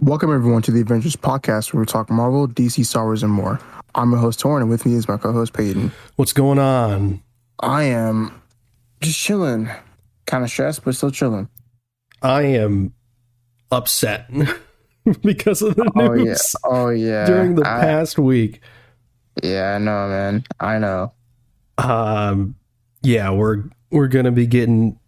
Welcome everyone to the Avengenerds podcast where we talk Marvel, DC, Star Wars, and more. I'm your host Tauren, and with me is my co-host Peyton. What's going on? I am just chilling, kind of stressed, but still chilling. I am upset because of the Oh yeah, news oh yeah. during the I- past week. yeah, I know, man. I know. Um, yeah, we're we're gonna be getting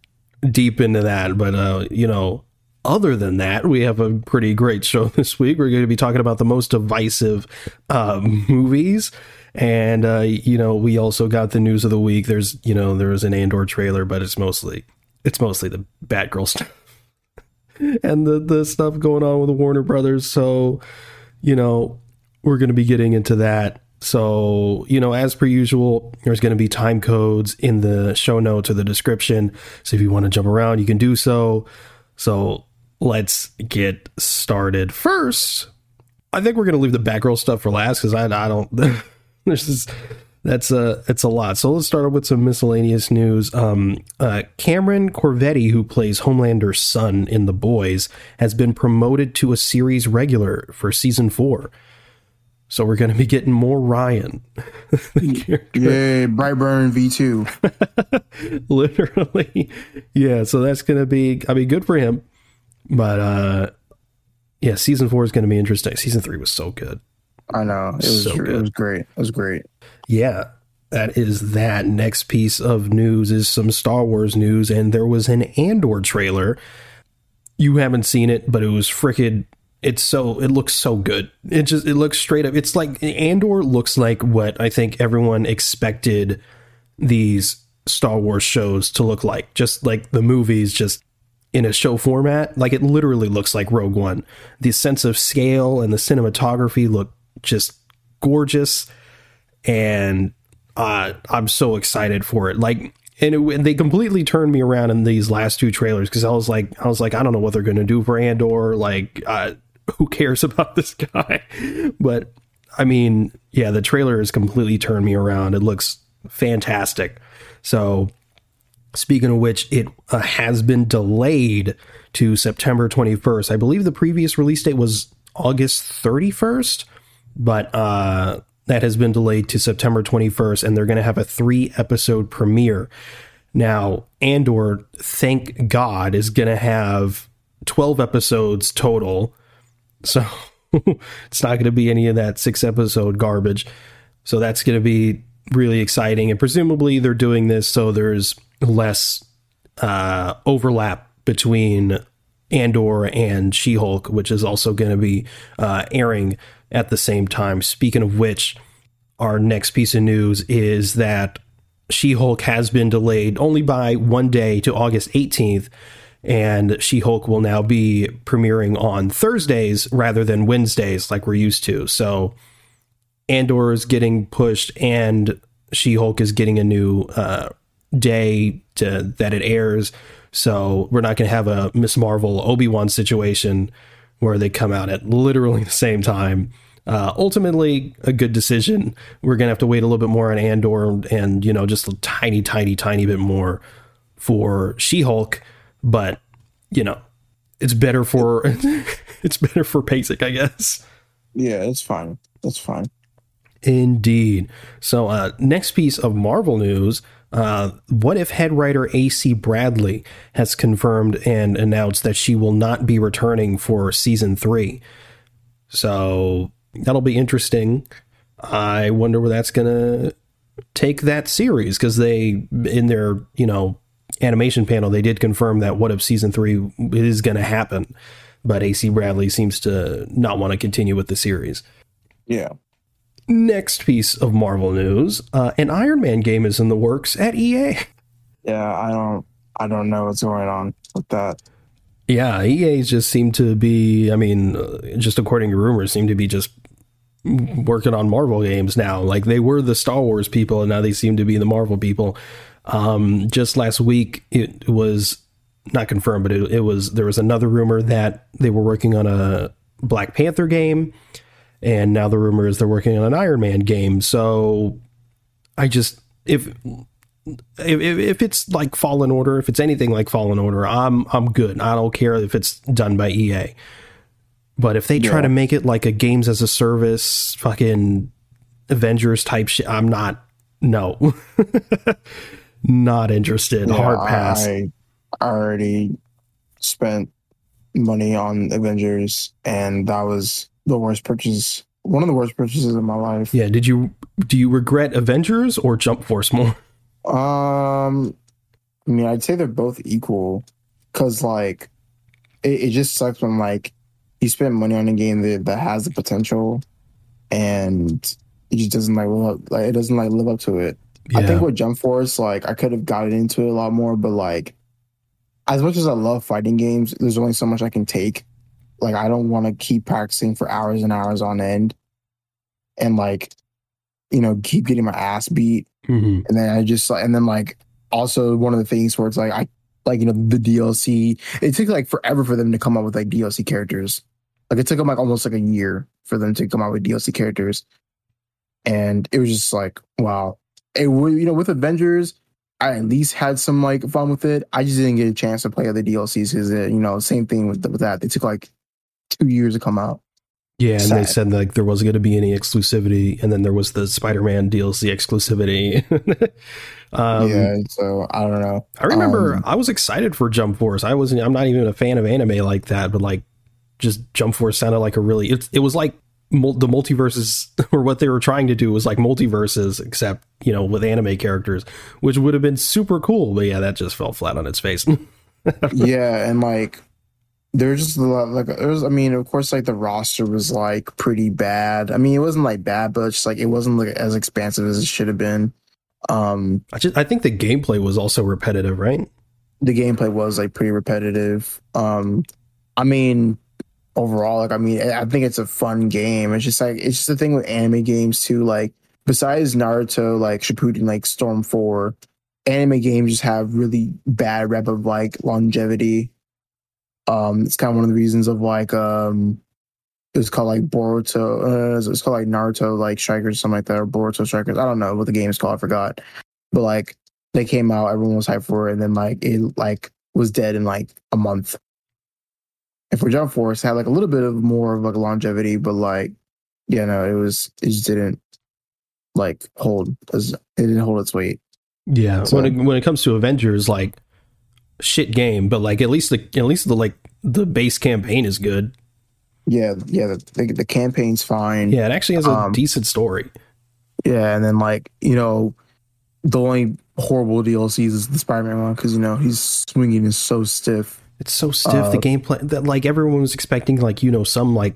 deep into that, but uh, you know, other than that, we have a pretty great show this week. We're going to be talking about the most divisive uh, movies. And uh, you know, we also got the news of the week. There's, you know, there was an Andor trailer, but it's mostly it's mostly the Batgirl stuff and the the stuff going on with the Warner Brothers. So, you know, we're going to be getting into that. So, you know, as per usual, there's going to be time codes in the show notes or the description. So if you want to jump around, you can do so. So let's get started. First, I think we're going to leave the Batgirl stuff for last because I, I don't. this. That's a it's a lot. So let's start off with some miscellaneous news. Um, uh, Cameron Corvetti, who plays Homelander's son in The Boys, has been promoted to a series regular for season four. So we're going to be getting more Ryan. The character- Yay, Brightburn V2. literally yeah so that's gonna be i mean good for him but uh yeah season four is gonna be interesting season three was so good I know. It was So it was great. It was great. yeah that is that next piece of news is some star wars news and there was an andor trailer you haven't seen it but it was frickin' it's so it looks so good it just it looks straight up it's like andor looks like what i think everyone expected these Star Wars shows to look like. Just like the movies, just in a show format. Like it literally looks like Rogue One. The sense of scale and the cinematography look just gorgeous. And uh, I'm so excited for it. Like, and, it, and they completely turned me around in these last two trailers because I was like, I was like, I don't know what they're going to do for Andor. Like, uh, who cares about this guy? But I mean, yeah, the trailer has completely turned me around. It looks fantastic. So, speaking of which, it uh, has been delayed to September 21st. I believe the previous release date was August 31st, but uh, that has been delayed to September 21st, and they're going to have a three episode premiere. Now, Andor, thank God, is going to have 12 episodes total. So it's not going to be any of that six episode garbage. So that's going to be really exciting. And presumably they're doing this so there's less uh, overlap between Andor and She Hulk, which is also going to be uh, airing at the same time. Speaking of which, our next piece of news is that She Hulk has been delayed only by one day to August 18th. And She Hulk will now be premiering on Thursdays rather than Wednesdays like we're used to. So Andor is getting pushed, and She Hulk is getting a new uh, day to that it airs. So we're not going to have a Miss Marvel Obi Wan situation where they come out at literally the same time. Uh, ultimately, a good decision. We're going to have to wait a little bit more on Andor, and you know, just a tiny, tiny, tiny bit more for She Hulk. But you know, it's better for it's better for pacing, I guess. Yeah, it's fine. That's fine. Indeed. So, uh, next piece of Marvel news. Uh, what if head writer AC Bradley has confirmed and announced that she will not be returning for season three? So that'll be interesting. I wonder where that's gonna take that series because they, in their you know animation panel, they did confirm that what if season three is gonna happen, but AC Bradley seems to not want to continue with the series. Yeah. Next piece of Marvel news: uh, an Iron Man game is in the works at EA. Yeah, I don't I don't know what's going on with that. Yeah, EA just seem to be. I mean, uh, just according to rumors, seem to be just working on Marvel games now. Like they were the Star Wars people, and now they seem to be the Marvel people. Um, just last week, it was not confirmed, but it, it was there was another rumor that they were working on a Black Panther game, and now the rumor is they're working on an Iron Man game. So I just if if, if it's like Fallen Order, if it's anything like Fallen Order, I'm I'm good. I don't care if it's done by EA. But if they try Yeah. to make it like a games as a service, fucking Avengers type shit, I'm not. No, not interested. Yeah, Hard pass. I already spent money on Avengers, and that was the worst purchase. One of the worst purchases of my life. yeah. Did you do you regret Avengers or Jump Force more? Um, I mean, I'd say they're both equal, because like, it, it just sucks when like you spend money on a game that, that has the potential, and it just doesn't like live up, like it doesn't like live up to it. I think with Jump Force, like I could have gotten into it a lot more, but like as much as I love fighting games, there's only so much I can take. Like I don't want to keep practicing for hours and hours on end, and like you know keep getting my ass beat, Mhm. and then I just like and then like also one of the things where it's like I like you know the DLC. It took like forever for them to come up with like DLC characters. Like it took them like almost like a year for them to come out with DLC characters, and it was just like wow. It you know with Avengers, I at least had some like fun with it. I just didn't get a chance to play other DLCs because you know same thing with with that. They took like two years to come out. Yeah, and they said like there wasn't going to be any exclusivity, and then there was the Spider-Man DLC exclusivity. um, yeah, so I don't know. I remember Um, I was excited for Jump Force. I wasn't. I'm not even a fan of anime like that, but like just Jump Force sounded like a really. It, it was like mul- the multiverses, or what they were trying to do was like multiverses, except you know with anime characters, which would have been super cool. But yeah, that just fell flat on its face. yeah, and like there's just a lot like there's I mean, of course like the roster was like pretty bad. I mean it wasn't like bad, but it's just like it wasn't like as expansive as it should have been. Um I just I think the gameplay was also repetitive, right? the gameplay was like pretty repetitive. Um I mean overall, like I mean I think it's a fun game. It's just like it's just the thing with anime games too, like besides Naruto, like Shippuden, like Storm 4, anime games just have really bad rep of like longevity. Um, it's kind of one of the reasons of like um, it's called like Boruto. Uh, it's called like Naruto like Strikers or something like that, or Boruto Strikers. I don't know what the game is called. I forgot. But like they came out, everyone was hyped for it, and then like it like was dead in like a month. And for Jump Force, it had like a little bit of more of like longevity, but like yeah, know, it was it just didn't like hold as it didn't hold its weight. Yeah, So- when it, when it comes to Avengers, like shit game, but like at least the at least the like the base campaign is good. Yeah, yeah, the, the, the campaign's fine. Yeah, it actually has a Um, decent story. Yeah, and then like you know, the only horrible DLCs is the Spider-Man one because you know he's swinging is so stiff. It's so stiff the uh, gameplay that like everyone was expecting like you know some like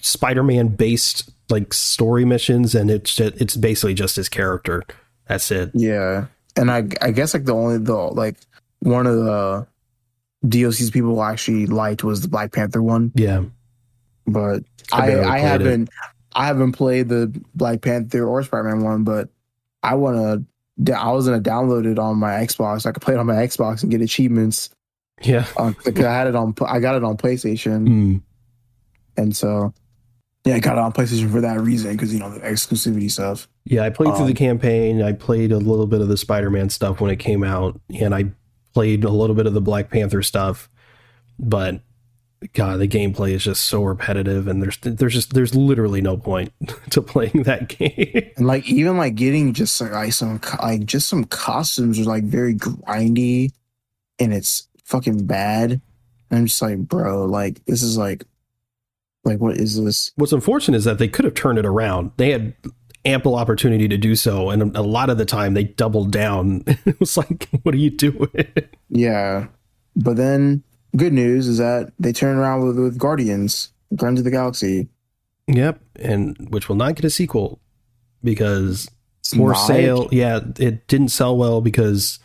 Spider-Man based like story missions, and it's just, it's basically just his character. That's it. Yeah, and I I guess like the only the like one of the DLCs people actually liked was the Black Panther one, Yeah, but I I I, haven't I haven't played the Black Panther or Spider-Man one, but I want to. I was gonna download it on my Xbox. I could play it on my Xbox and get achievements. yeah. Uh, I had it on. I got it on PlayStation. Mm. And so, yeah, I got it on PlayStation for that reason because you know the exclusivity stuff. Yeah, I played through Um, the campaign. I played a little bit of the Spider-Man stuff when it came out, and I played a little bit of the Black Panther stuff. But God, the gameplay is just so repetitive, and there's there's just there's literally no point to playing that game. And like even like getting just like, some like just some costumes are like very grindy, and it's fucking bad. And I'm just like, bro, like this is like, like what is this? What's unfortunate is that they could have turned it around. They had ample opportunity to do so, and a lot of the time they doubled down. it was like, what are you doing? Yeah, but then good news is that they turned around with with Guardians, Guardians of the Galaxy. yep, and which will not get a sequel because It's for sale. Yeah, it didn't sell well because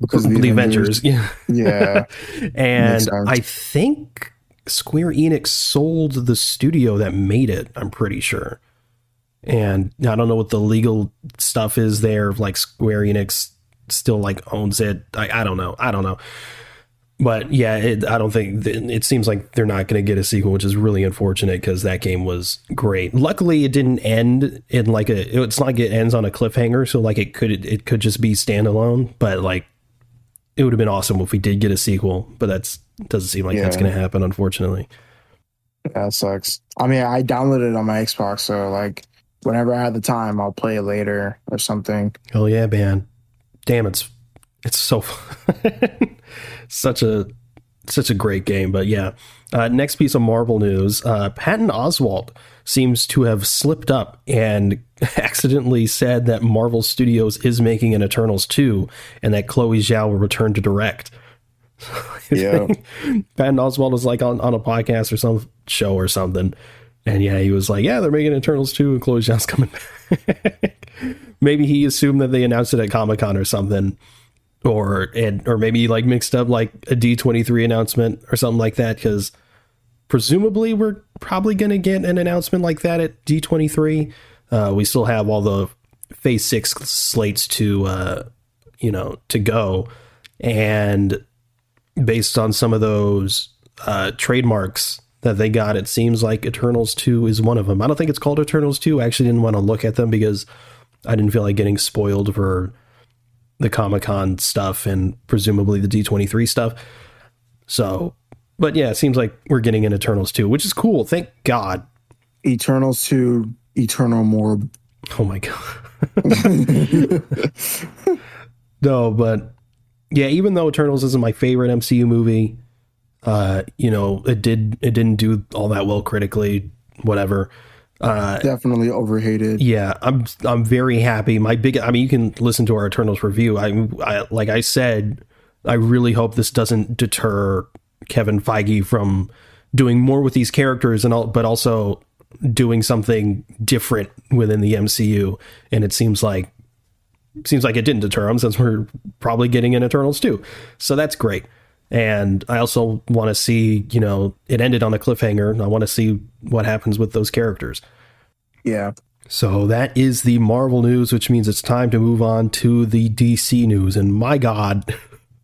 because the, of Avengers. Yeah. Yeah, and I think Square Enix sold the studio that made it. I'm pretty sure. And I don't know what the legal stuff is there. Like Square Enix still like owns it. I, I don't know. I don't know. But yeah, it, I don't think it seems like they're not going to get a sequel, which is really unfortunate because that game was great. Luckily, it didn't end in like a. It's not like it ends on a cliffhanger, so like it could it could just be standalone. But like it would have been awesome if we did get a sequel, but that's doesn't seem like that's going to happen, unfortunately. That sucks. I mean, I downloaded it on my Xbox, so like whenever I have the time, I'll play it later or something. Oh yeah, man. Damn, it's it's so such a such a great game. But yeah, uh, next piece of Marvel news: uh, Patton Oswalt seems to have slipped up and accidentally said that Marvel Studios is making an Eternals two, and that Chloe Zhao will return to direct. Yeah. Patton Oswalt was like on, on a podcast or some show or something. And yeah, he was like, yeah, they're making Eternals 2 and Chloe Zhao's coming back. maybe he assumed that they announced it at Comic Con or something. Or and or maybe like mixed up like a D23 announcement or something like that because presumably we're probably going to get an announcement like that at D23. Uh, we still have all the Phase 6 slates to uh, you know, to go and based on some of those uh, trademarks that they got, it seems like Eternals 2 is one of them. I don't think it's called Eternals 2. I actually didn't want to look at them because I didn't feel like getting spoiled for the Comic Con stuff and presumably the D23 stuff. So, but yeah, it seems like we're getting an Eternals 2, which is cool. Thank God. Eternals 2, Eternal Morb. Oh my God. no, but yeah, even though Eternals isn't my favorite MCU movie, uh, you know, it did it didn't do all that well critically, whatever. Uh, Definitely overhated. yeah, I'm I'm very happy. My big, I mean, you can listen to our Eternals review. I, I like I said, I really hope this doesn't deter Kevin Feige from doing more with these characters and all, but also doing something different within the MCU. And it seems like seems like it didn't deter him since we're probably getting an Eternals 2. So that's great. And I also want to see, you know, it ended on a cliffhanger. I want to see what happens with those characters. Yeah. So that is the Marvel news, which means it's time to move on to the DC news. And my God,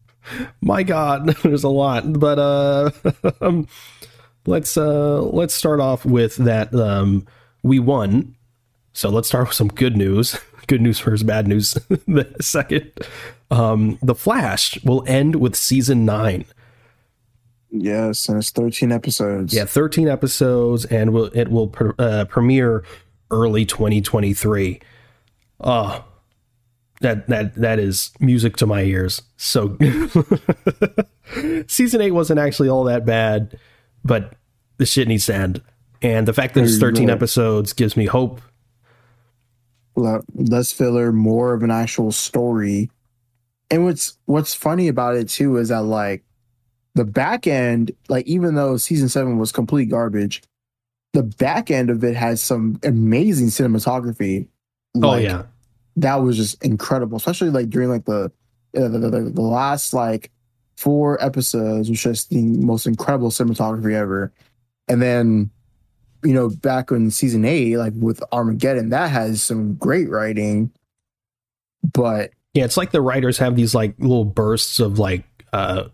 my God, there's a lot. But uh, um, let's uh, let's start off with that. Um, we won. So let's start with some good news. Good news first, bad news the second. Um, the Flash will end with season nine. Yes, and it's 13 episodes. Yeah, 13 episodes, and will it will pre- uh, premiere early 2023. Oh, that that that is music to my ears. So, season eight wasn't actually all that bad, but the shit needs to end. And the fact that it's 13 Right. episodes gives me hope. Less filler, more of an actual story. And what's what's funny about it too is that like the back end, like even though season seven was complete garbage, the back end of it has some amazing cinematography. Oh Like, yeah, that was just incredible, especially like during like the uh, the, the, the last like four episodes was just the most incredible cinematography ever. And then, you know, back in season eight, like with Armageddon, that has some great writing. But yeah. It's like the writers have these like little bursts of like, uh,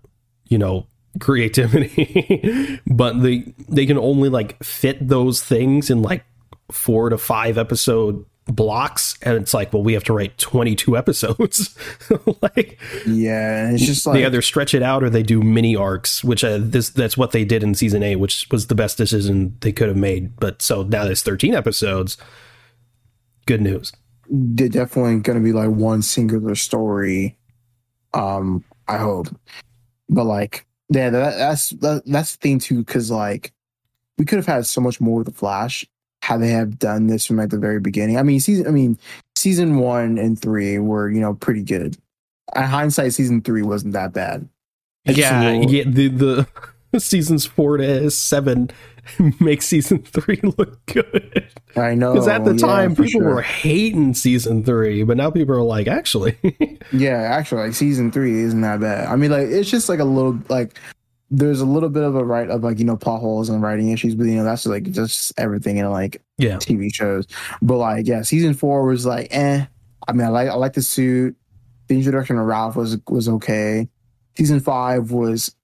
you know, creativity, but they they can only like fit those things in like four to five episode blocks, and it's like, well, we have to write twenty two episodes. like yeah, it's just like they either stretch it out or they do mini arcs, which uh, this that's what they did in season eight, which was the best decision they could have made. But so now there's 13 episodes. Good news. They're definitely going to be like one singular story. Um, I hope, but like, yeah, that, that's that, that's the thing too, because like, we could have had so much more with the Flash had they have done this from like the very beginning. I mean, season, I mean, season one and three were you know pretty good. In hindsight, season three wasn't that bad. It's yeah, little- yeah. The the seasons four to seven make season three look good I know because at the yeah, time people sure. were hating season three, but now people are like, actually, Yeah, actually, like season three isn't that bad. I mean, like it's just like a little like there's a little bit of a right of like you know plot holes and writing issues, but you know that's like just everything in like yeah, TV shows. But like yeah, season four was like eh. I mean, I like I like the suit. The introduction of Ralph was was okay. Season five was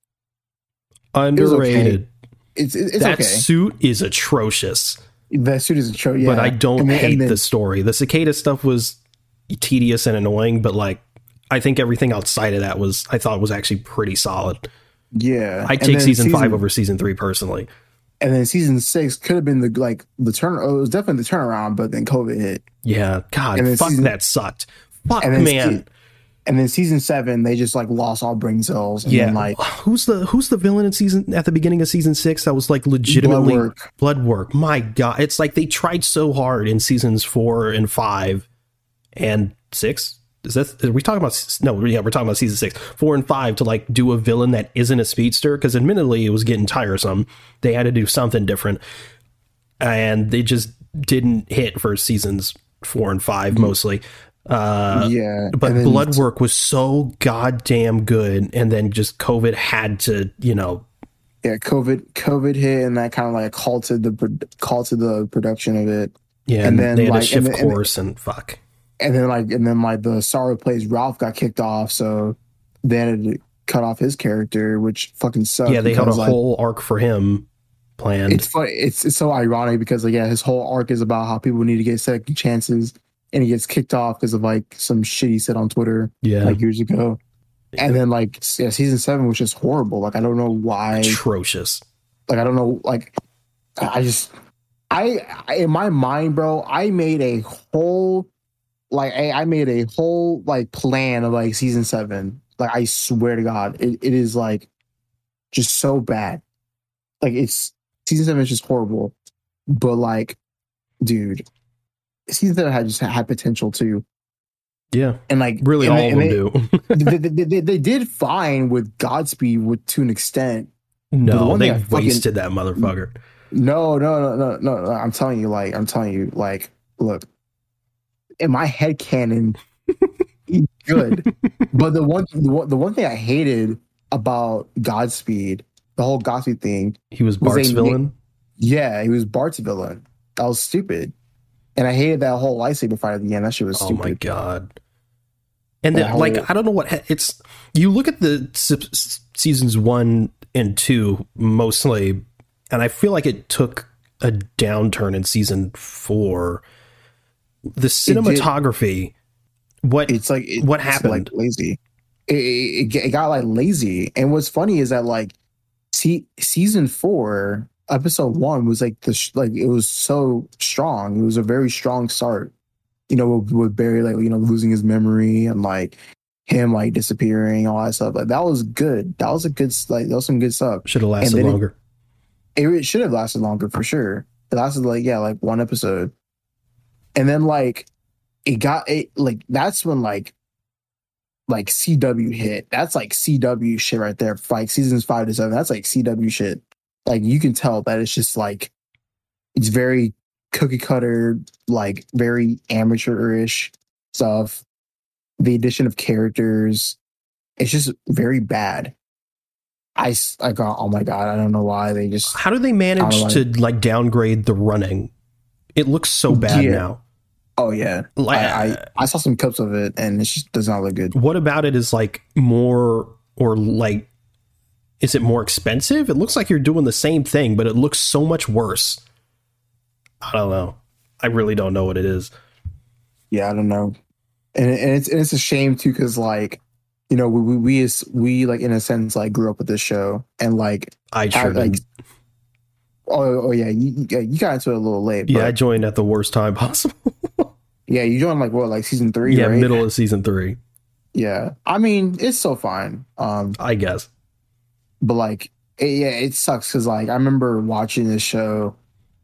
underrated. it's it's that okay. suit is atrocious. That suit is a show, yeah. but I don't then- hate then- the story. The cicada stuff was tedious and annoying, but like I think everything outside of that was I thought was actually pretty solid. Yeah, I take then season, five over season three personally. And then season six could have been the like the turn. Oh, it was definitely the turnaround, but then COVID hit. Yeah, God, fuck season- that sucked. Fuck man. Se- And then season seven, they just like lost all brain cells. And yeah, then, like who's the who's the villain in season at the beginning of season six that was like legitimately Bloodwork. blood work? My God, it's like they tried so hard in seasons four and five and six. Is that are we talking about? No, yeah, we're talking about season six, four and five to like do a villain that isn't a speedster because admittedly it was getting tiresome. They had to do something different, and they just didn't hit for seasons four and five mostly. Uh, yeah, but then- blood work was so goddamn good and then just covid had to you know yeah, COVID, COVID hit, and that kind of like halted the pro- halted the production of it. yeah And and then, they had like, to shift and then- and then- course and fuck And then like, and then like the Sorrow plays Ralph got kicked off, so they had to cut off his character, which fucking sucks. yeah they had a like, whole arc for him planned It's funny. It's it's so ironic because like yeah, his whole arc is about how people need to get second chances, and he gets kicked off because of like some shit he said on Twitter yeah like years ago. And then like yeah, season seven was just horrible. Like I don't know why. atrocious Like I don't know. Like I just I, I in my mind, bro. I made a whole like I, I made a whole like plan of like season seven. Like I swear to God, it, it is like just so bad. Like it's season seven is just horrible. But like, dude, season that had just had potential too. yeah And like really and all they- of them and do they, they, they, they, they did fine with Godspeed with to an extent. no one they I fucking- wasted that motherfucker No, no, no, no, no, no. I'm telling you, like, I'm telling you, like, look, in my head canon, he's good. but the one, the one, the one thing I hated about Godspeed, the whole Godspeed thing, he was Was bart's they- villain yeah, he was Bart's villain. That was stupid. And I hated that whole lightsaber fight at the end. That shit was oh stupid. my god and That then like i don't know what it's you look at the seasons one and two mostly and i feel like it took a downturn in season four the did. cinematography what It's like it- What it's, happened? Like lazy. It, it, it got like lazy. And what's funny is that like, see, season four, episode one was like the sh- like it was so strong. It was a very strong start. You know, with, with Barry like you know losing his memory and like him like disappearing, all that stuff. Like that was good. That was a good like that was some good stuff. should have lasted longer It, it should have lasted longer for sure. It lasted like yeah, like one episode, and then like it got it like that's when like like CW hit. That's like CW shit right there. Like seasons five to seven. That's like CW shit. Like you can tell that it's just like it's very cookie cutter, like very amateurish stuff. The addition of characters, it's just very bad. I I got oh my god, I don't know why they just how do they manage I to like downgrade the running it looks so bad Yeah. now oh yeah. like I, I I saw some clips of it and it just does not look good. what about it is like more or like is it more expensive? It looks like you're doing the same thing but it looks so much worse. I don't know. I really don't know what it is. Yeah, I don't know, and, and it's and it's a shame too because like you know we we we, we like in a sense like grew up with this show and like i sure like oh, oh yeah you, you got into it a little late yeah i joined at the worst time possible. Yeah you joined like what like season three yeah right? middle of season three. Yeah. I mean it's so fine. Um i guess but like it, yeah it sucks because like I remember watching this show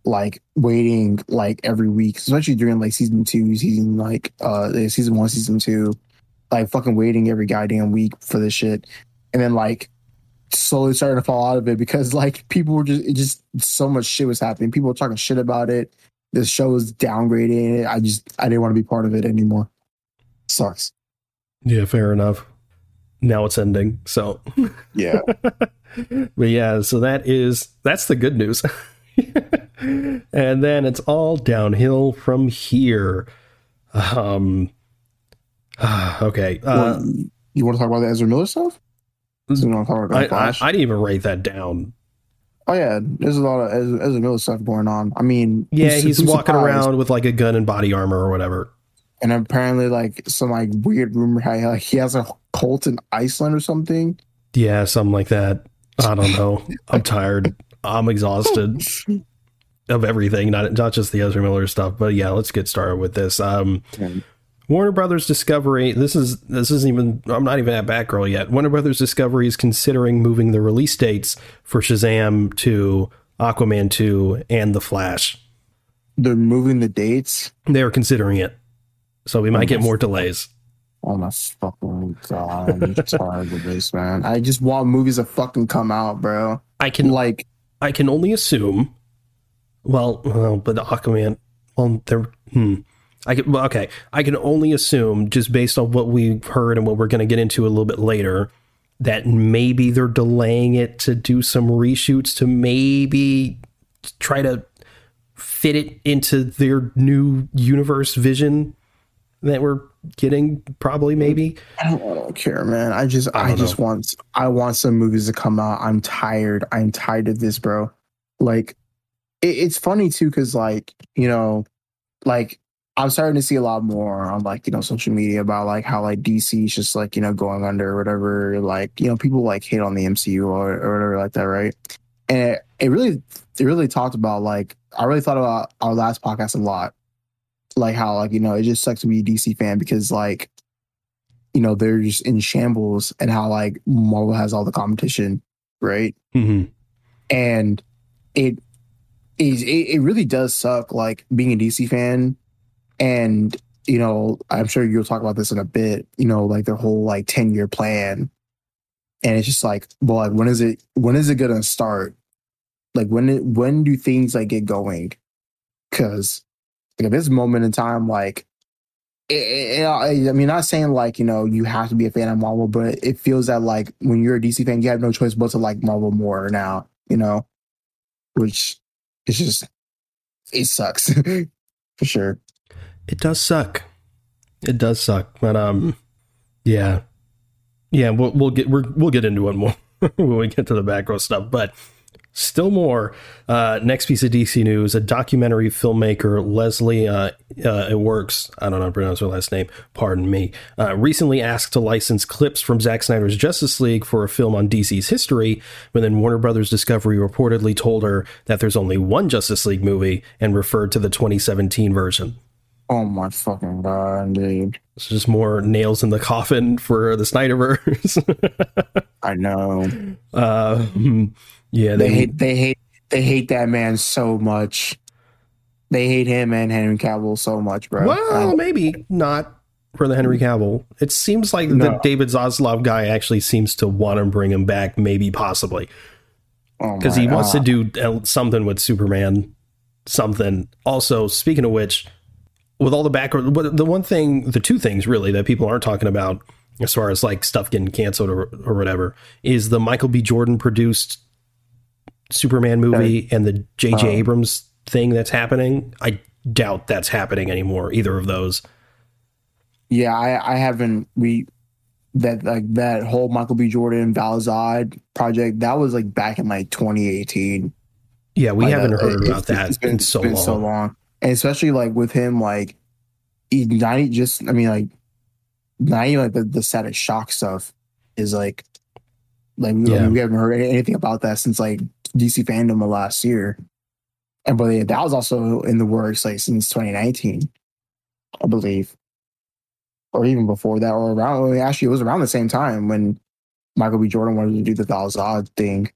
like waiting like every week especially during like season two season like uh season one season two like fucking waiting every goddamn week for this shit. And then like slowly starting to fall out of it because like people were just just so much shit was happening. People were talking shit about it. The show was downgrading it. I just i didn't want to be part of it anymore. Sucks. Yeah fair enough now it's ending so. Yeah. But yeah so that is that's the good news. And then it's all downhill from here. Um okay uh, Well, you want to talk about the ezra miller stuff? You about I, I, I didn't even write that down. Oh yeah, there's a lot of Ezra, Ezra Miller stuff going on. I mean, yeah who's- he's who's walking surprised? around with like a gun and body armor or whatever. And apparently, like some like weird rumor how like he has a cult in Iceland or something. yeah something like that i don't know i'm tired I'm exhausted of everything, not not just the Ezra Miller stuff. But yeah, let's get started with this. Um, Warner Brothers Discovery. This is this isn't even. I'm not even at Batgirl yet. Warner Brothers Discovery is considering moving the release dates for Shazam to Aquaman 2 and The Flash. They're moving the dates. They're considering it, so we might get more delays. Oh my fucking god! I'm tired of this, man. I just want movies to fucking come out, bro. I can Like, I can only assume. Well, well, but Aquaman. Well, there. Hmm. I can, well, okay. I can only assume, just based on what we've heard and what we're going to get into a little bit later, that maybe they're delaying it to do some reshoots to maybe try to fit it into their new universe vision that we're getting. Probably, maybe. I don't, I don't care, man. I just, I I, just want, I want some movies to come out. I'm tired. I'm tired of this, bro. Like, it, it's funny too, because like, you know, like I'm starting to see a lot more on like you know social media about like how like DC is just like you know going under or whatever. Like you know people like hate on the MCU or, or whatever like that, right? And it, it really, it really talked about like I really thought about our last podcast a lot, like how like you know it just sucks to be a DC fan because like you know they're just in shambles and how like Marvel has all the competition, right? hmm and it is it, it really does suck like being a DC fan. And you know I'm sure you'll talk about this in a bit you know like their whole like 10 year plan. And it's just like well like when is it when is it gonna start? Like when it, when do things like get going? Because at this moment in time like it, it, I mean, not saying like you know you have to be a fan of Marvel, but it feels that like when you're a DC fan, you have no choice but to like Marvel more now. You know, which is just it sucks for sure. It does suck. It does suck, but um, yeah, yeah. We'll we'll get we're, we'll get into it more when we get to the Batgirl stuff, but still more. Uh, next piece of DC news: a documentary filmmaker Leslie uh, uh, Iwerks. I don't know how to pronounce her last name. Pardon me. Uh, recently asked to license clips from Zack Snyder's Justice League for a film on DC's history, but then Warner Brothers Discovery reportedly told her that there's only one Justice League movie and referred to the 2017 version. Oh my fucking god, dude! It's just more nails in the coffin for the Snyderverse. I know uh, yeah, they they, hate they hate they hate that man so much. They hate him and Henry Cavill so much, bro. well, maybe not for the Henry Cavill. It seems like the David Zaslav guy actually seems to want to bring him back, maybe possibly oh because my he wants to do uh, something with Superman. Something. Also, speaking of which, with all the background, the one thing, the two things really that people aren't talking about as far as like stuff getting canceled or, or whatever is the Michael B. Jordan produced Superman movie and the J.J. Uh. Abrams thing that's happening. I doubt that's happening anymore, either of those. Yeah, I, I haven't we that like that whole Michael B. Jordan Val-Zod project that was like back in like 2018. Yeah, we Like, haven't heard it's- about that it's been, in so been long. so long, and especially like with him, like he not e- just I mean like not even like the the static shock stuff is like like Yeah. we haven't heard anything about that since like DC fandom of last year, and but that was also in the works like since 2019, I believe, or even before that, or around actually it was around the same time when Michael B. Jordan wanted to do the Val-Zod thing.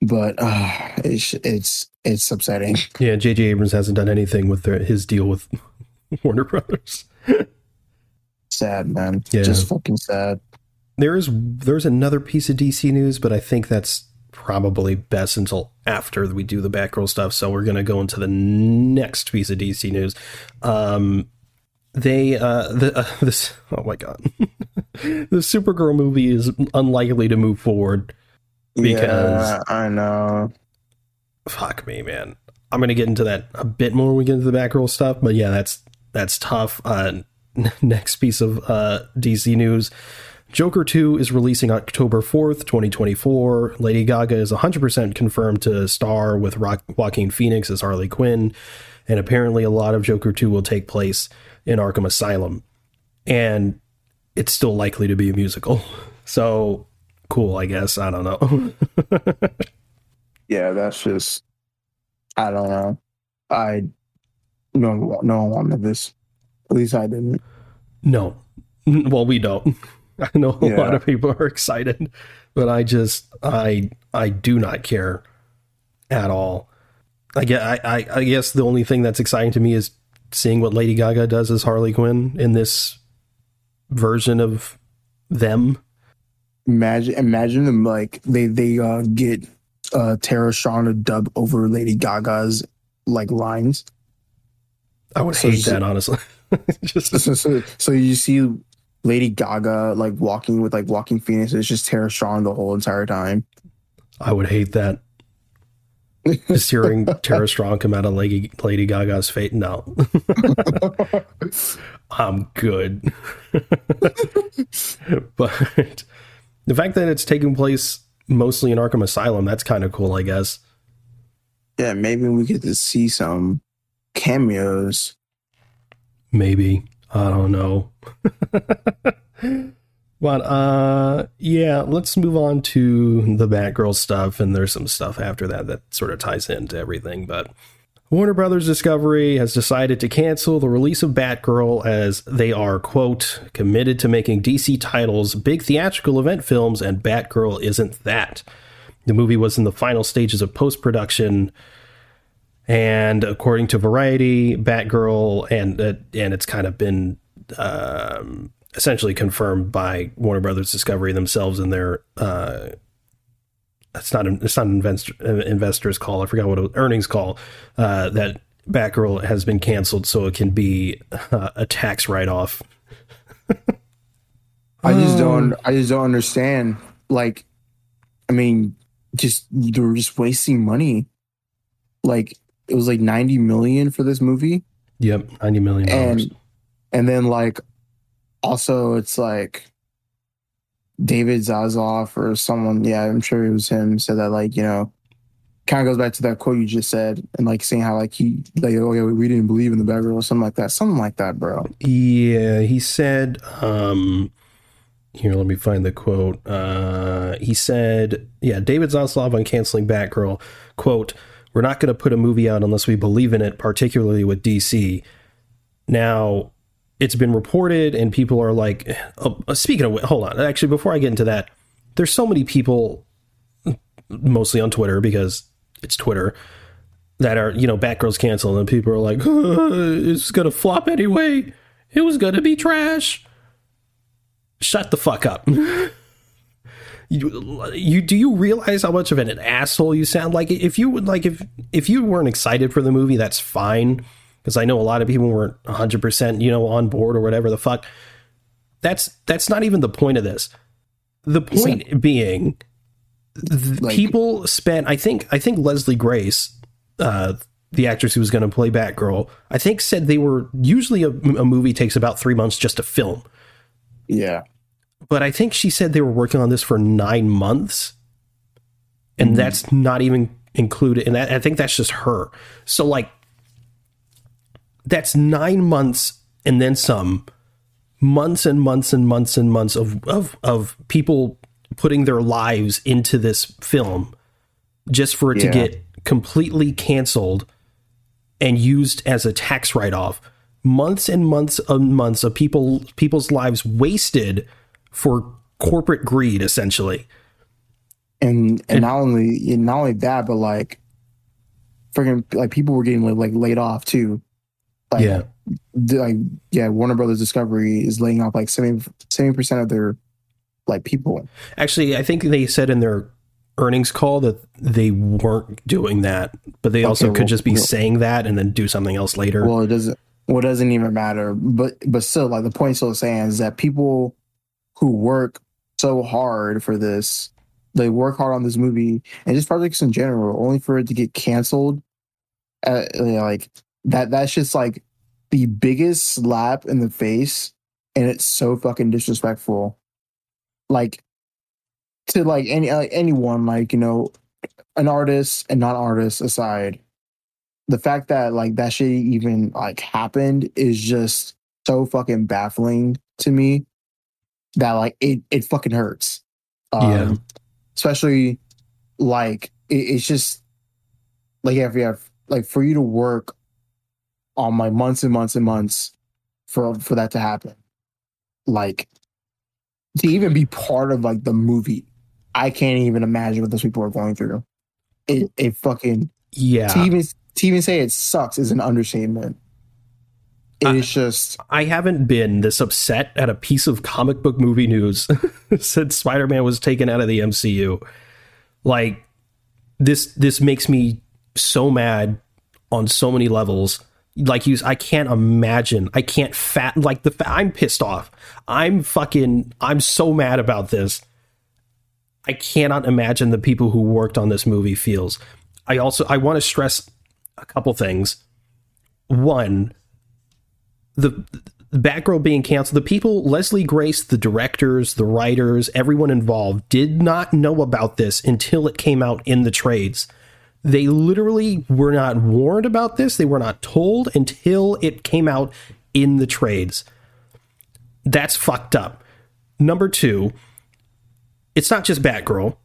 But uh, it's it's it's upsetting. Yeah, J.J. Abrams hasn't done anything with their, his deal with Warner Brothers. Sad man. Yeah. Just fucking sad. There is there's another piece of DC news, but I think that's probably best until after we do the Batgirl stuff. So we're gonna go into the next piece of DC news. Um, they uh, the uh, this oh my god, the Supergirl movie is unlikely to move forward. Because- yeah, I know. Fuck me, man. I'm gonna get into that a bit more when we get into the Batgirl stuff, but yeah, that's that's tough. Uh, next piece of uh, DC news. Joker 2 is releasing October 4th, 2024. Lady Gaga is 100% confirmed to star with Rock- Joaquin Phoenix as Harley Quinn. And apparently, a lot of Joker 2 will take place in Arkham Asylum. And it's still likely to be a musical. So, cool, I guess. I don't know. Yeah, that's just I don't know. I no no one wanted this. At least I didn't. No. Well, we don't. I know a Yeah. lot of people are excited, but I just I I do not care at all. I get I, I, guess the only thing that's exciting to me is seeing what Lady Gaga does as Harley Quinn in this version of them. Imagine imagine them like they they uh get uh Tara Strong to dub over Lady Gaga's like lines. I would So hate it- that honestly. just So, so so you see Lady Gaga like walking with like Joaquin Phoenix. It's just Tara Strong the whole entire time. I would hate that. Just hearing Tara Strong come out of Lady, Lady Gaga's fate. No. I'm good. but the fact that it's taking place mostly in Arkham Asylum, that's kind of cool, I guess. Yeah, maybe we get to see some cameos. Maybe. I don't know. but uh yeah, let's move on to the Batgirl stuff and there's some stuff after that that sort of ties into everything, but Warner Brothers Discovery has decided to cancel the release of Batgirl as they are, quote, committed to making DC titles big theatrical event films, and Batgirl isn't that. The movie was in the final stages of post production, and according to Variety, Batgirl, and uh, and it's kind of been um, essentially confirmed by Warner Brothers Discovery themselves in their uh, it's not an, it's not an investor, uh, investors call. I forgot what it, earnings call uh, that Batgirl has been canceled, so it can be uh, a tax write off. I just don't. I just don't understand. Like, I mean, just they're just wasting money. Like it was like ninety million for this movie, Yep, ninety million and and then like also it's like David Zazoff or someone. Yeah, I'm sure it was him. Said that like you know. Kind of goes back to that quote you just said, and like saying how like he like oh yeah we didn't believe in the Batgirl or something like that, something like that, bro. Yeah, he said, um, here, let me find the quote. Uh, he said, yeah, David Zaslav on canceling Batgirl, quote, we're not going to put a movie out unless we believe in it, particularly with DC. Now, it's been reported, and people are like, oh, uh, speaking of, hold on, actually, before I get into that, there's so many people, mm, mostly on Twitter, because it's Twitter, that are, you know, Batgirl's canceled, and people are like, it's going to flop anyway. It was going to be trash. Shut the fuck up. you, you do you realize how much of an asshole you sound? Like if you would like if if you weren't excited for the movie that's fine. Because I know a lot of people weren't 100% you know on board or whatever the fuck. That's that's not even the point of this. The point being th- Like- people spent I think I think Leslie Grace uh the actress who was going to play Batgirl I think said they were usually a, a movie takes about 3 months just to film. Yeah, but I think she said they were working on this for nine months, and mm-hmm. that's not even included. And that, I think that's just her. So like, that's nine months and then some, months and months and months and months of of of people putting their lives into this film, just for it to get completely canceled and used as a tax write off. Months and months and months of people people's lives wasted for corporate greed, essentially. and and not only not only that, but like, freaking like people were getting like, like laid off too. Like, Yeah. like yeah, Warner Brothers Discovery is laying off like 70 percent of their like people. Actually, I think they said in their earnings call that they weren't doing that, but they also could well, just be well- saying that and then do something else later. Well, it doesn't. Well, it doesn't even matter. But but still, like the point still saying is that people who work so hard for this, they work hard on this movie and just projects in general, only for it to get canceled. Uh, like that. That's just like the biggest slap in the face, and it's so fucking disrespectful. Like to like any like anyone, like you know, an artist and non artist aside the fact that like that shit even like happened is just so fucking baffling to me that like it it fucking hurts. Um, Yeah. Especially like it, it's just like if you have like for you to work on my months and months and months for for that to happen, like to even be part of like the movie, I can't even imagine what those people are going through. It it fucking Yeah. to even to even say it sucks is an understatement. It I- is just I haven't been this upset at a piece of comic book movie news since Spider-Man was taken out of the MCU. Like this this makes me so mad on so many levels. Like you I can't imagine. I can't fat like the I'm pissed off. I'm fucking I'm so mad about this. I cannot imagine the people who worked on this movie feels. I also I want to stress a couple things. One, the Batgirl being canceled, the people, Leslie Grace, the directors, the writers, everyone involved, did not know about this until it came out in the trades. They literally were not warned about this. They were not told until it came out in the trades. That's fucked up. Number two, it's not just Batgirl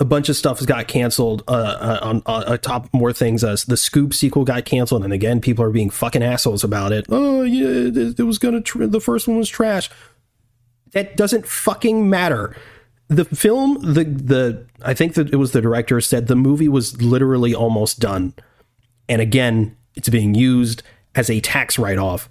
a bunch of stuff has got canceled uh, uh, on, on, on top more things uh, the Scoob sequel got canceled and again people are being fucking assholes about it. Oh yeah it, it was gonna tr- the first one was trash. That doesn't fucking matter. The film the the i think that it was the director said the movie was literally almost done. And again it's being used as a tax write-off.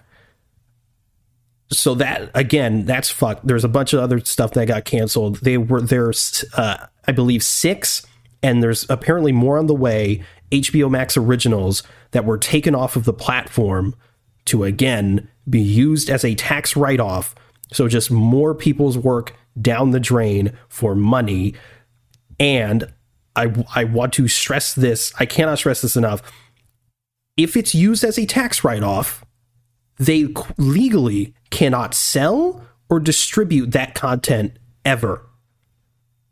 So that again that's fucked. There's a bunch of other stuff that got canceled. They were there's uh, i believe six and there's apparently more on the way hbo max originals that were taken off of the platform to again be used as a tax write-off. So just more people's work down the drain for money. And i i want to stress this i cannot stress this enough. If it's used as a tax write-off they legally cannot sell or distribute that content ever.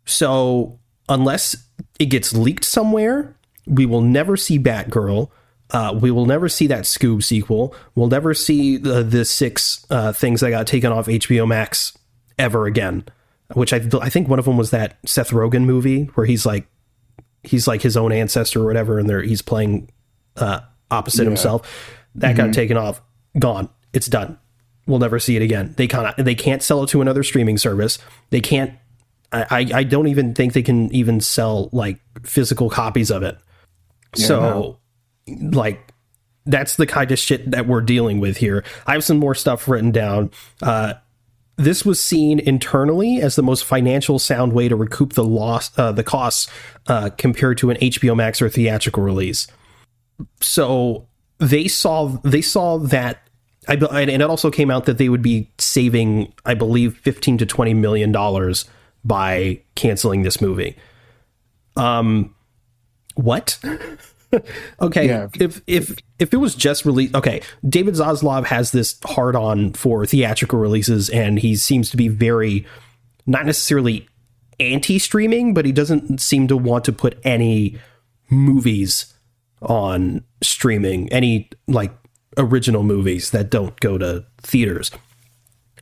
So, unless it gets leaked somewhere, we will never see Batgirl. Uh, we will never see that Scoob sequel. We'll never see the, the six uh, things that got taken off HBO Max ever again. Which I I think one of them was that Seth Rogen movie where he's like he's like his own ancestor or whatever, and he's playing uh, opposite himself. That got taken off, gone. It's done. We'll never see it again. They can't. They can't sell it to another streaming service. They can't. I, I, don't even think they can even sell like physical copies of it. so, like, that's the kind of shit that we're dealing with here. I have some more stuff written down. Uh, this was seen internally as the most financial sound way to recoup the loss, uh, the costs uh, compared to an HBO Max or theatrical release. So they saw they saw that, I, and it also came out that they would be saving, I believe, fifteen to twenty million dollars by canceling this movie. Um, what? okay, Yeah. if if if it was just released, okay. David Zaslav has this hard on for theatrical releases, and he seems to be very not necessarily anti-streaming, but he doesn't seem to want to put any movies on streaming, any like original movies that don't go to theaters.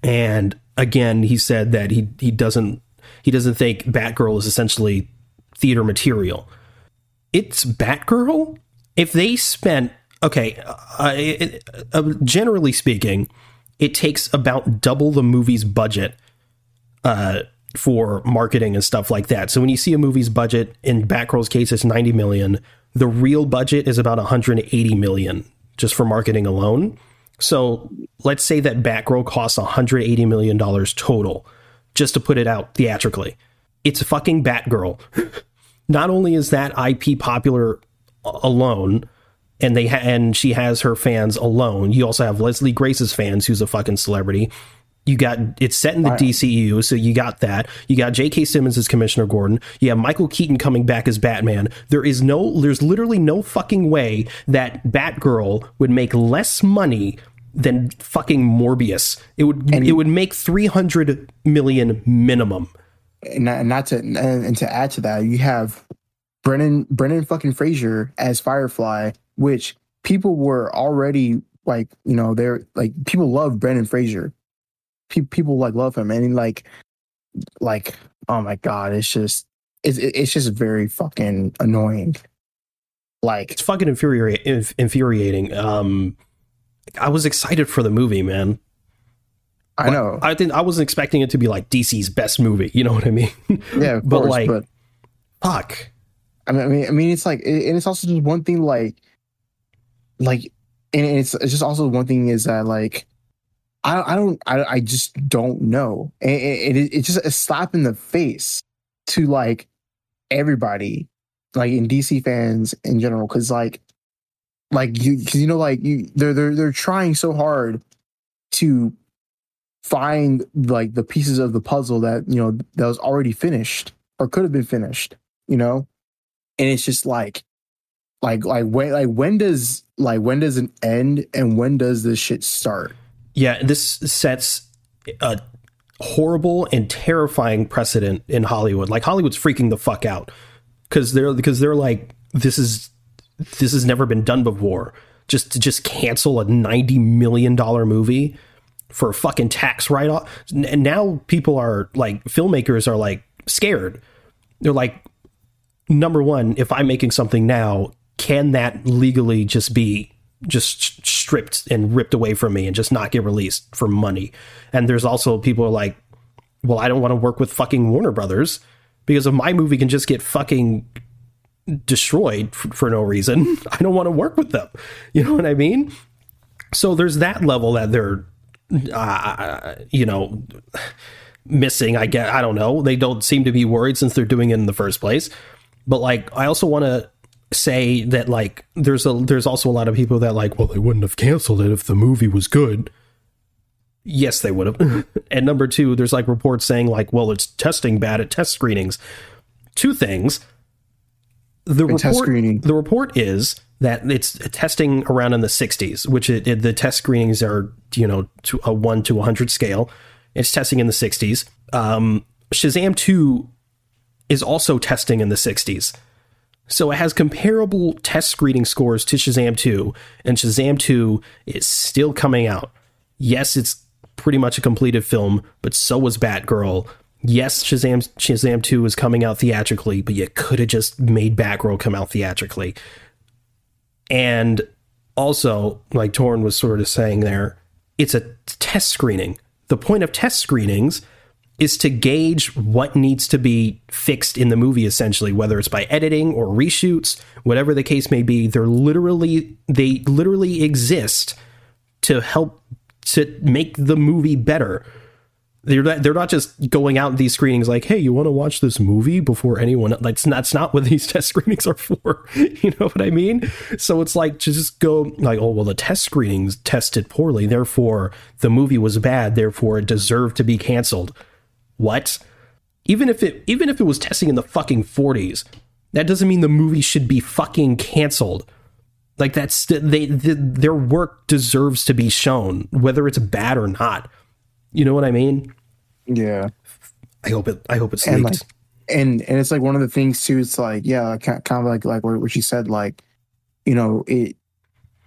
And again, he said that he he doesn't he doesn't think Batgirl is essentially theater material. It's Batgirl. If they spent okay, uh, it, uh, generally speaking, it takes about double the movie's budget uh, for marketing and stuff like that. So when you see a movie's budget, in Batgirl's case, it's 90 million. The real budget is about 180 million just for marketing alone. So let's say that Batgirl costs 180 million dollars total just to put it out theatrically. It's a fucking Batgirl. Not only is that IP popular alone, and they ha- and she has her fans alone. You also have Leslie Grace's fans, who's a fucking celebrity. You got it's set in the DCU, so you got that. You got J.K. Simmons as Commissioner Gordon. You have Michael Keaton coming back as Batman. There is no, there's literally no fucking way that Batgirl would make less money than fucking Morbius. It would, and it would make three hundred million minimum. and not, not to and, and to add to that, you have Brennan Brennan fucking Fraser as Firefly, which people were already like, you know, they're like people love Brennan Fraser. Pe- people like love him, and like, like, oh my god, it's just it's it's just very fucking annoying. Like It's fucking infuriating. Inf- infuriating. Um, I was excited for the movie, man. I know, I didn't. I wasn't expecting it to be like DC's best movie. You know what I mean? yeah, but, course, like- but Fuck. I mean, I mean, it's like, and it's also just one thing, like, like, and it's it's just also one thing is that like, I I don't I I just don't know, it, it it's just a slap in the face to like everybody, like in DC fans in general, because like, like you because you know like you they're they're they're trying so hard to find like the pieces of the puzzle that you know that was already finished or could have been finished, you know and it's just like like like when like when does like when does it end and when does this shit start Yeah, this sets a horrible and terrifying precedent in Hollywood. Like Hollywood's freaking the fuck out because they're because they're like this is this has never been done before. Just to just cancel a ninety million dollar movie for a fucking tax write off, and now people are like filmmakers are like scared. They're like, number one, if I'm making something now, can that legally just be just stripped and ripped away from me and just not get released for money? And there's also people are like, well, I don't want to work with fucking Warner Brothers because if my movie can just get fucking destroyed f- for no reason, I don't want to work with them. You know what I mean? So there's that level that they're, uh, you know, missing. I get. I don't know. They don't seem to be worried since they're doing it in the first place. But like, I also want to say that like, there's a there's also a lot of people that like, well, they wouldn't have canceled it if the movie was good. Yes, they would have. and number two, there's like reports saying like, well, it's testing bad at test screenings. Two things. The report, screening. the report is that it's testing around in the 60s, which it, it- the test screenings are, you know, to a 1 to 100 scale. It's testing in the 60s. Um, Shazam 2 is also testing in the 60s. So it has comparable test screening scores to Shazam 2, and Shazam 2 is still coming out. Yes, it's pretty much a completed film, but so was Batgirl. Yes, Shazam Shazam 2 is coming out theatrically, but you could have just made Batgirl come out theatrically. And also, like Tauren was sort of saying there, it's a test screening. The point of test screenings is to gauge what needs to be fixed in the movie essentially whether it's by editing or reshoots whatever the case may be they're literally they literally exist to help to make the movie better they're not, they're not just going out these screenings like hey you want to watch this movie before anyone that's not, that's not what these test screenings are for you know what i mean so it's like to just go like oh well the test screenings tested poorly therefore the movie was bad therefore it deserved to be canceled what? Even if it even if it was testing in the fucking 40s, that doesn't mean the movie should be fucking canceled. Like that's they, th their work deserves to be shown whether it's bad or not. You know what I mean? yeah I hope it I hope it's and leaked. like and and it's like one of the things too it's like yeah kind of like like what she said like you know it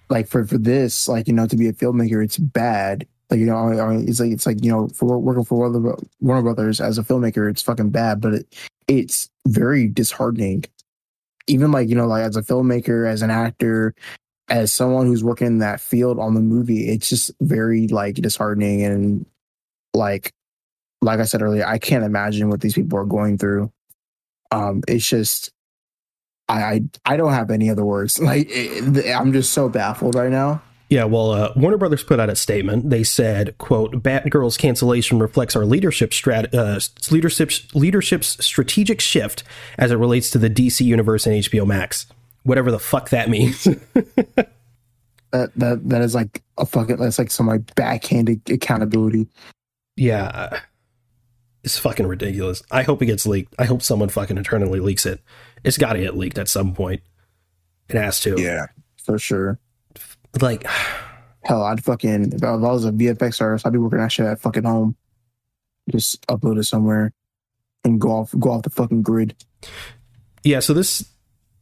like for for this like you know to be a filmmaker it's bad like you know it's like it's like you know for working for Warner Warner Brothers as a filmmaker it's fucking bad but it it's very disheartening even like you know like as a filmmaker as an actor as someone who's working in that field on the movie it's just very like disheartening and like like I said earlier, I can't imagine what these people are going through. Um, it's just, I, I, I don't have any other words. Like, it, I'm just so baffled right now. Yeah, well, uh, Warner Brothers put out a statement. They said, "quote Batgirl's cancellation reflects our leadership strat- uh, leadership leadership's strategic shift as it relates to the DC universe and HBO Max, whatever the fuck that means." That that that is like a fucking that's like some like backhanded accountability. Yeah, it's fucking ridiculous. I hope it gets leaked. I hope someone fucking eternally leaks it. It's got to get leaked at some point. It has to. Yeah, for sure. Like, Hell, I'd fucking if I was a VFX artist, I'd be working that shit at fucking home. Just upload it somewhere and go off go off the fucking grid. yeah. So this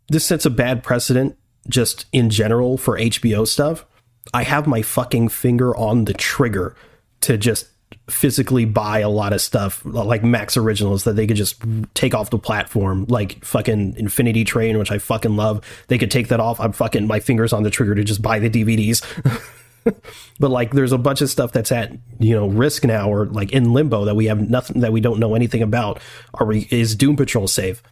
this sets a bad precedent just in general for HBO stuff. I have my fucking finger on the trigger to just physically buy a lot of stuff like Max originals that they could just take off the platform, like fucking Infinity Train, which I fucking love. They could take that off. I'm fucking my fingers on the trigger to just buy the DVDs. but like there's a bunch of stuff that's at you know risk now or like in limbo that we have nothing that we don't know anything about. Are we is doom patrol safe?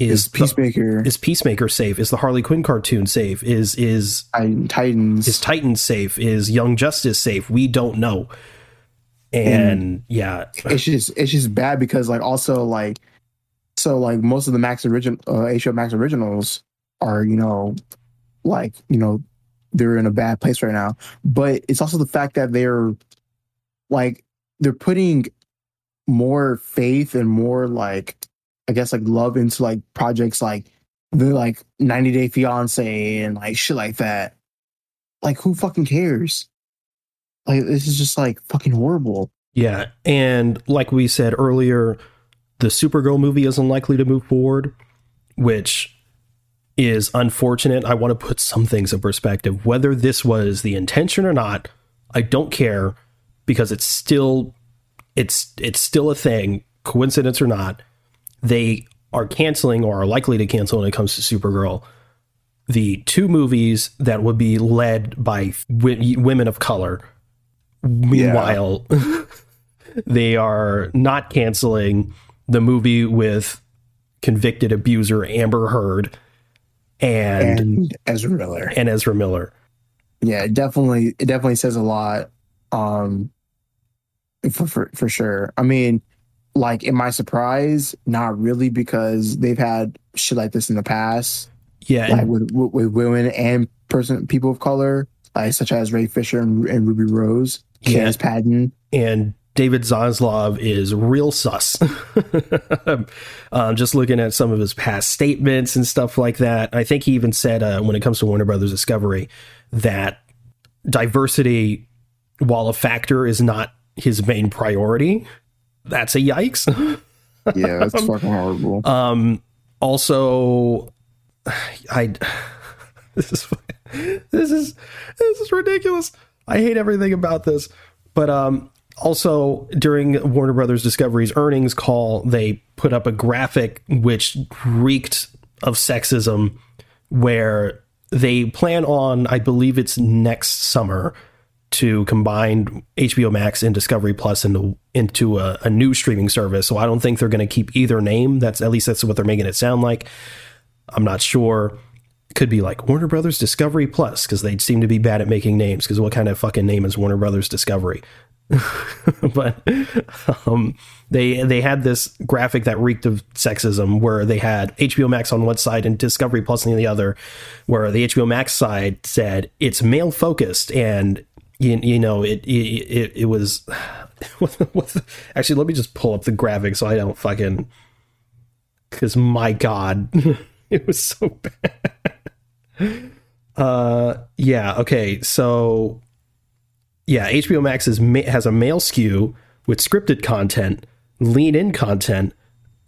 Is, is peacemaker the, is peacemaker safe? Is the harley quinn cartoon safe? Is is titans. is titans safe? Is young justice safe? We don't know and, and yeah it's just it's just bad because like also like so like most of the max original uh, HBO Max originals are you know like you know they're in a bad place right now. But it's also the fact that they're like they're putting more faith and more like I guess like love into like projects like the like 90 Day Fiance and like shit like that. Like who fucking cares? Like this is just like fucking horrible. Yeah, and like we said earlier, the Supergirl movie is unlikely to move forward, which is unfortunate. I want to put some things in perspective. Whether this was the intention or not, I don't care because it's still it's it's still a thing, coincidence or not. They are canceling or are likely to cancel when it comes to Supergirl the two movies that would be led by w- women of color. Meanwhile, yeah. they are not canceling the movie with convicted abuser Amber Heard and, and Ezra Miller and Ezra Miller. Yeah, it definitely it definitely says a lot. Um, for for, for sure. I mean, like, am I surprised? Not really, because they've had shit like this in the past. Yeah, like with, with, with women and person people of color, like such as Ray Fisher and, and Ruby Rose, Candice Patton, and David Zaslav is real sus. um, just looking at some of his past statements and stuff like that. I think he even said uh, when it comes to Warner Brothers Discovery that diversity, while a factor, is not his main priority. That's a yikes. yeah, that's fucking horrible. Um, also, I this is this is this is ridiculous. I hate everything about this. But um, also during Warner Brothers Discovery's earnings call, they put up a graphic which reeked of sexism, where they plan on, I believe it's next summer, to combine HBO Max and Discovery Plus into into a, a new streaming service. So I don't think they're going to keep either name. That's at least that's what they're making it sound like. I'm not sure. Could be like Warner Brothers Discovery Plus because they seem to be bad at making names. Because what kind of fucking name is Warner Brothers Discovery? but um, they they had this graphic that reeked of sexism, where they had HBO Max on one side and Discovery Plus on the other, where the HBO Max side said it's male focused, and you, you know it it, it was. actually, let me just pull up the graphic so I don't fucking. Because my God, it was so bad. Uh, yeah. Okay. So yeah, HBO Max is has a male skew with scripted content, lean in content,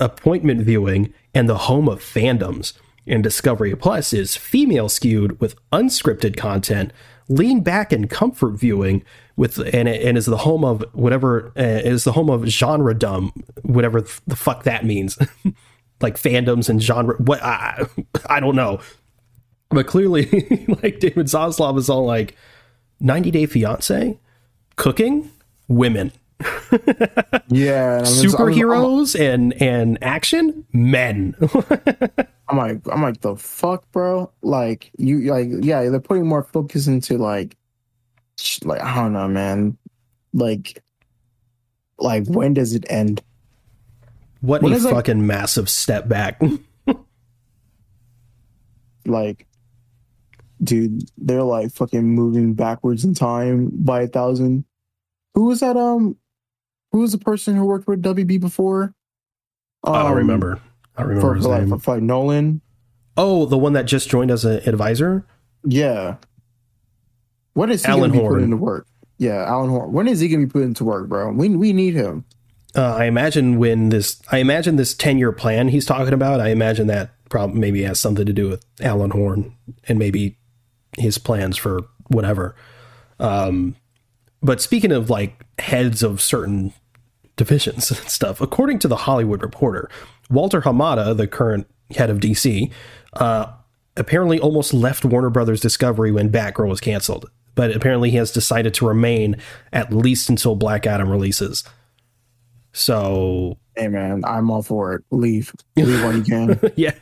appointment viewing, and the home of fandoms. And Discovery Plus is female skewed with unscripted content, lean back and comfort viewing with and, and is the home of whatever uh, is the home of genre dumb, whatever the fuck that means. like fandoms and genre what I, I don't know. But clearly like David Zaslav is all like 90 Day Fiance, cooking, women. yeah, superheroes and and action, men. I'm like, I'm like, the fuck, bro. Like you, like, yeah, they're putting more focus into like, like I don't know, man. Like, like when does it end? What when a fucking like, massive step back. like dude, they're like fucking moving backwards in time by a thousand. Who was that? Um, who was the person who worked with WB before? Um, I don't um, remember. I don't remember for, his for name. Like, for, like Nolan. Oh, the one that just joined as an advisor. Yeah. When is he Alan gonna be put into work? Yeah, Alan Horn. When is he gonna be put into work, bro? We we need him. Uh, I imagine when this, I imagine this ten year plan he's talking about. I imagine that probably maybe has something to do with Alan Horn and maybe his plans for whatever. Um, but speaking of like heads of certain divisions and stuff, according to the Hollywood Reporter, Walter Hamada, the current head of DC, uh, apparently almost left Warner Brothers Discovery when Batgirl was canceled. But apparently he has decided to remain at least until Black Adam releases. So, hey man, I'm all for it. Leave, leave when you can. yeah.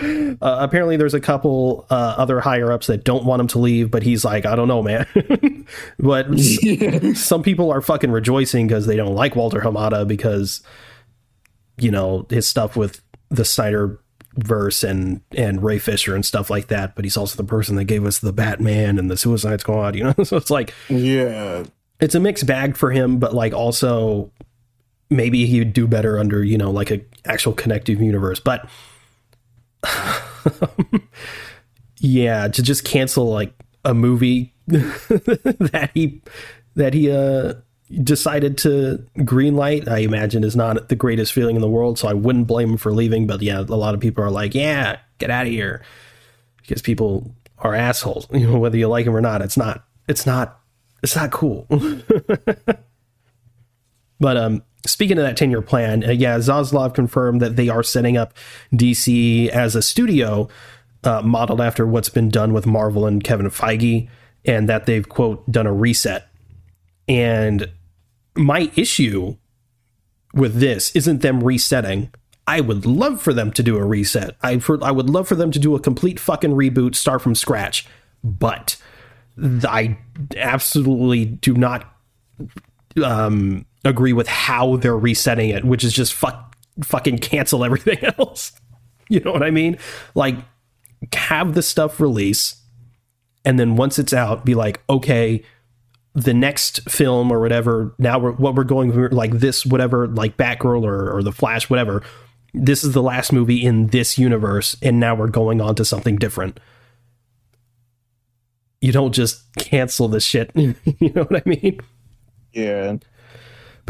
Uh, apparently, there's a couple uh, other higher ups that don't want him to leave, but he's like, I don't know, man. but some people are fucking rejoicing because they don't like Walter Hamada because, you know, his stuff with the Snyder verse and and Ray Fisher and stuff like that. But he's also the person that gave us the Batman and the Suicide Squad, you know. so it's like, yeah, it's a mixed bag for him, but like also maybe he would do better under you know like a actual connective universe, but yeah, to just cancel like a movie that he that he uh decided to greenlight, I imagine is not the greatest feeling in the world. So I wouldn't blame him for leaving. But yeah, a lot of people are like, yeah, get out of here because people are assholes. You know, whether you like them or not, it's not. It's not. It's not cool. But um, speaking of that 10 year plan, uh, yeah, Zaslav confirmed that they are setting up DC as a studio uh, modeled after what's been done with Marvel and Kevin Feige, and that they've, quote, done a reset. And my issue with this isn't them resetting. I would love for them to do a reset. I, for, I would love for them to do a complete fucking reboot, start from scratch. But I absolutely do not um, agree with how they're resetting it, which is just fuck fucking cancel everything else. You know what I mean? Like have the stuff release and then once it's out be like, okay, the next film or whatever, now we're what we're going for like this whatever like Batgirl or or the Flash whatever. This is the last movie in this universe and now we're going on to something different. You don't just cancel this shit. you know what I mean? Yeah.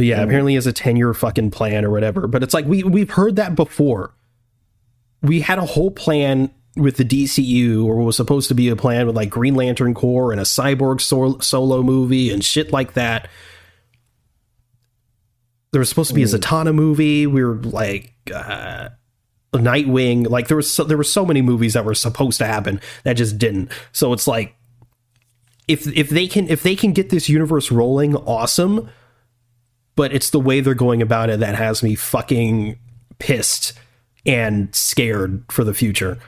But yeah, apparently he has a 10 year fucking plan or whatever. But it's like we we've heard that before. We had a whole plan with the DCU, or was supposed to be a plan with like Green Lantern Corps and a Cyborg solo movie and shit like that. There was supposed to be a mm. Zatanna movie. We were like uh, Nightwing. Like there was so, there were so many movies that were supposed to happen that just didn't. So it's like if if they can if they can get this universe rolling, awesome but it's the way they're going about it that has me fucking pissed and scared for the future.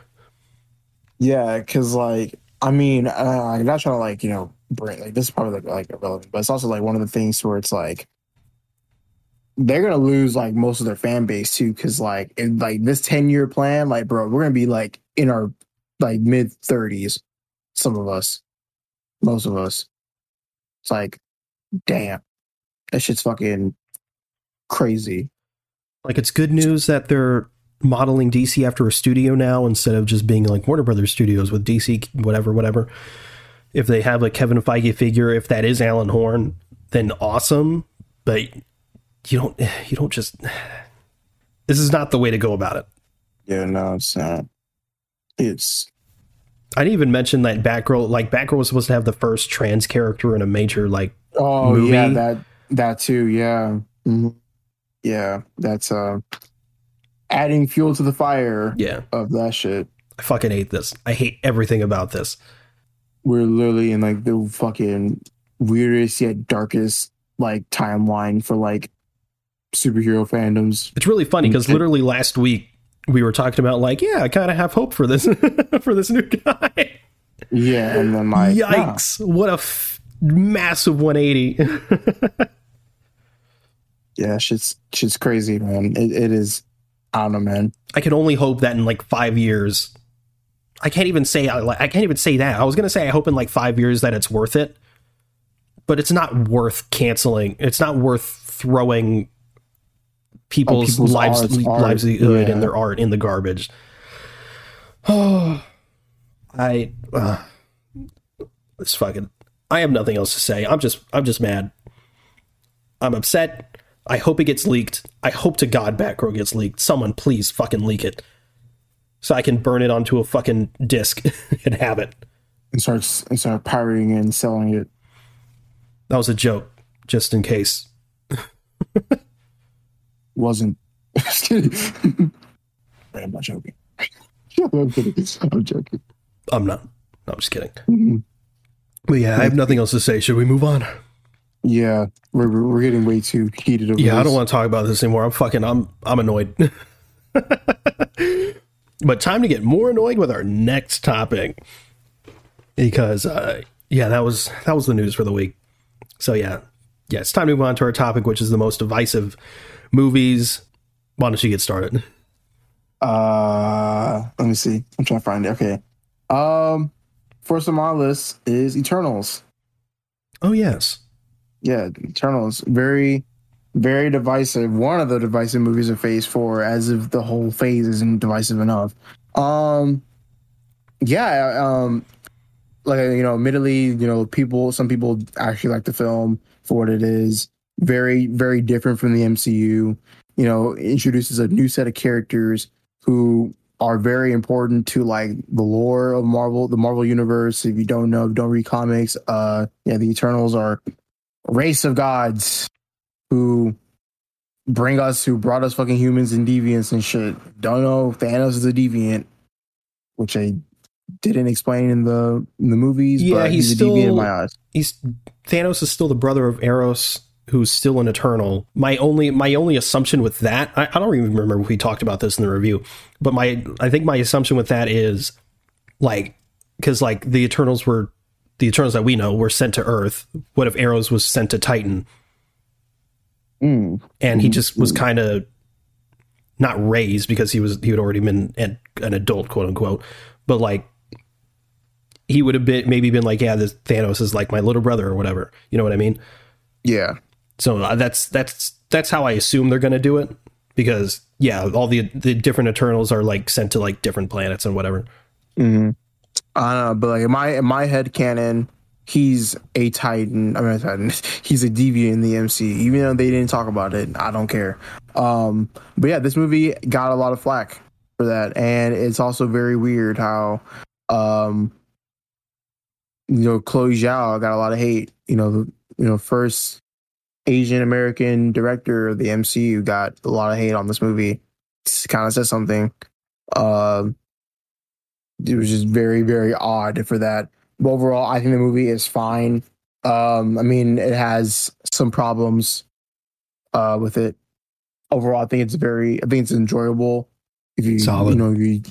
Yeah, because like I mean, uh, I'm not trying to like you know bring like this is probably like, like irrelevant, but it's also like one of the things where it's like they're gonna lose like most of their fan base too, because like in like this ten year plan, like bro, we're gonna be like in our like mid thirties, some of us, most of us. It's like, damn. That shit's fucking crazy. Like it's good news that they're modeling DC after a studio now instead of just being like Warner Brothers Studios with DC whatever whatever. If they have a Kevin Feige figure, if that is Alan Horn, then awesome. But you don't you don't just this is not the way to go about it. Yeah, no, it's not. It's I didn't even mention that Batgirl like Batgirl was supposed to have the first trans character in a major like oh movie. yeah that that too, yeah. Mm-hmm. Yeah, that's uh adding fuel to the fire yeah. of that shit. I fucking hate this. I hate everything about this. We're literally in like the fucking weirdest yet darkest like timeline for like superhero fandoms. It's really funny because literally last week we were talking about like, yeah, I kind of have hope for this for this new guy. Yeah, and then like, yikes! Nah. What a f- massive 180. yeah, shit's shit's crazy, man. It, it is. I don't know, man. I can only hope that in like five years. I can't even say I can't even say that. I was gonna say I hope in like five years that it's worth it, but it's not worth canceling. It's not worth throwing people's, oh, people's lives arts, livelihood yeah. and their art in the garbage. Oh, I uh, it's fucking. I have nothing else to say. I'm just I'm just mad. I'm upset. I hope it gets leaked. I hope to God Batgirl gets leaked. Someone please fucking leak it. So I can burn it onto a fucking disc and have it. And start and start pirating and selling it. That was a joke, just in case. Wasn't. Just kidding. I'm not joking. I'm kidding. I'm joking. I'm not. No, I'm just kidding. Mhm. But yeah, I have nothing else to say. Should we move on? Yeah, we're we're getting way too heated over Yeah, I don't want to talk about this anymore. I'm fucking. I'm. I'm annoyed. but time to get more annoyed with our next topic because, uh, yeah, that was that was the news for the week. So yeah, yeah, it's time to move on to our topic, which is the most divisive movies. Why don't you get started? Uh, let me see. I'm trying to find it. Okay. Um, first on my list is Eternals. Oh yes, Yeah, Eternals. Very, very divisive. One of the divisive movies of Phase Four, as if the whole phase isn't divisive enough. Um, yeah. Um, like you know, admittedly, you know, people, some people actually like the film for what it is. Very, very different from the MCU. You know, introduces a new set of characters who are very important to like the lore of Marvel, the Marvel universe. If you don't know, don't read comics. Uh, yeah, the Eternals are race of gods who bring us, who brought us fucking humans and deviants and shit. Don't know if Thanos is a deviant, which I didn't explain in the in the movies. Yeah, but he's he's, a deviant in my eyes. he's Thanos is still the brother of Eros, who's still an Eternal. My only my only assumption with that, I, I don't even remember if we talked about this in the review, but my I think my assumption with that is like because like the Eternals were the Eternals that we know were sent to Earth. What if Eros was sent to Titan Mm. and he just was kind of not raised because he was he had already been an, an adult, quote unquote, but like he would have been maybe been like, yeah, this Thanos is like my little brother or whatever. You know what I mean? Yeah, So uh, that's that's that's how I assume they're going to do it because yeah, all the the different Eternals are like sent to like different planets and whatever. hmm I don't know, but like in my in my head canon, he's a Titan. I mean, a Titan. He's a deviant in the MC. Even though they didn't talk about it, I don't care. Um, but yeah, this movie got a lot of flack for that, and it's also very weird how, um, you know, Chloe Zhao got a lot of hate. You know, the, you know, first Asian American director of the MCU got a lot of hate on this movie. Kind of says something. Um it was just very very odd for that. But overall i think the movie is fine. Um i mean it has some problems uh with it. Overall i think it's very i think it's enjoyable. If you Solid. you know if you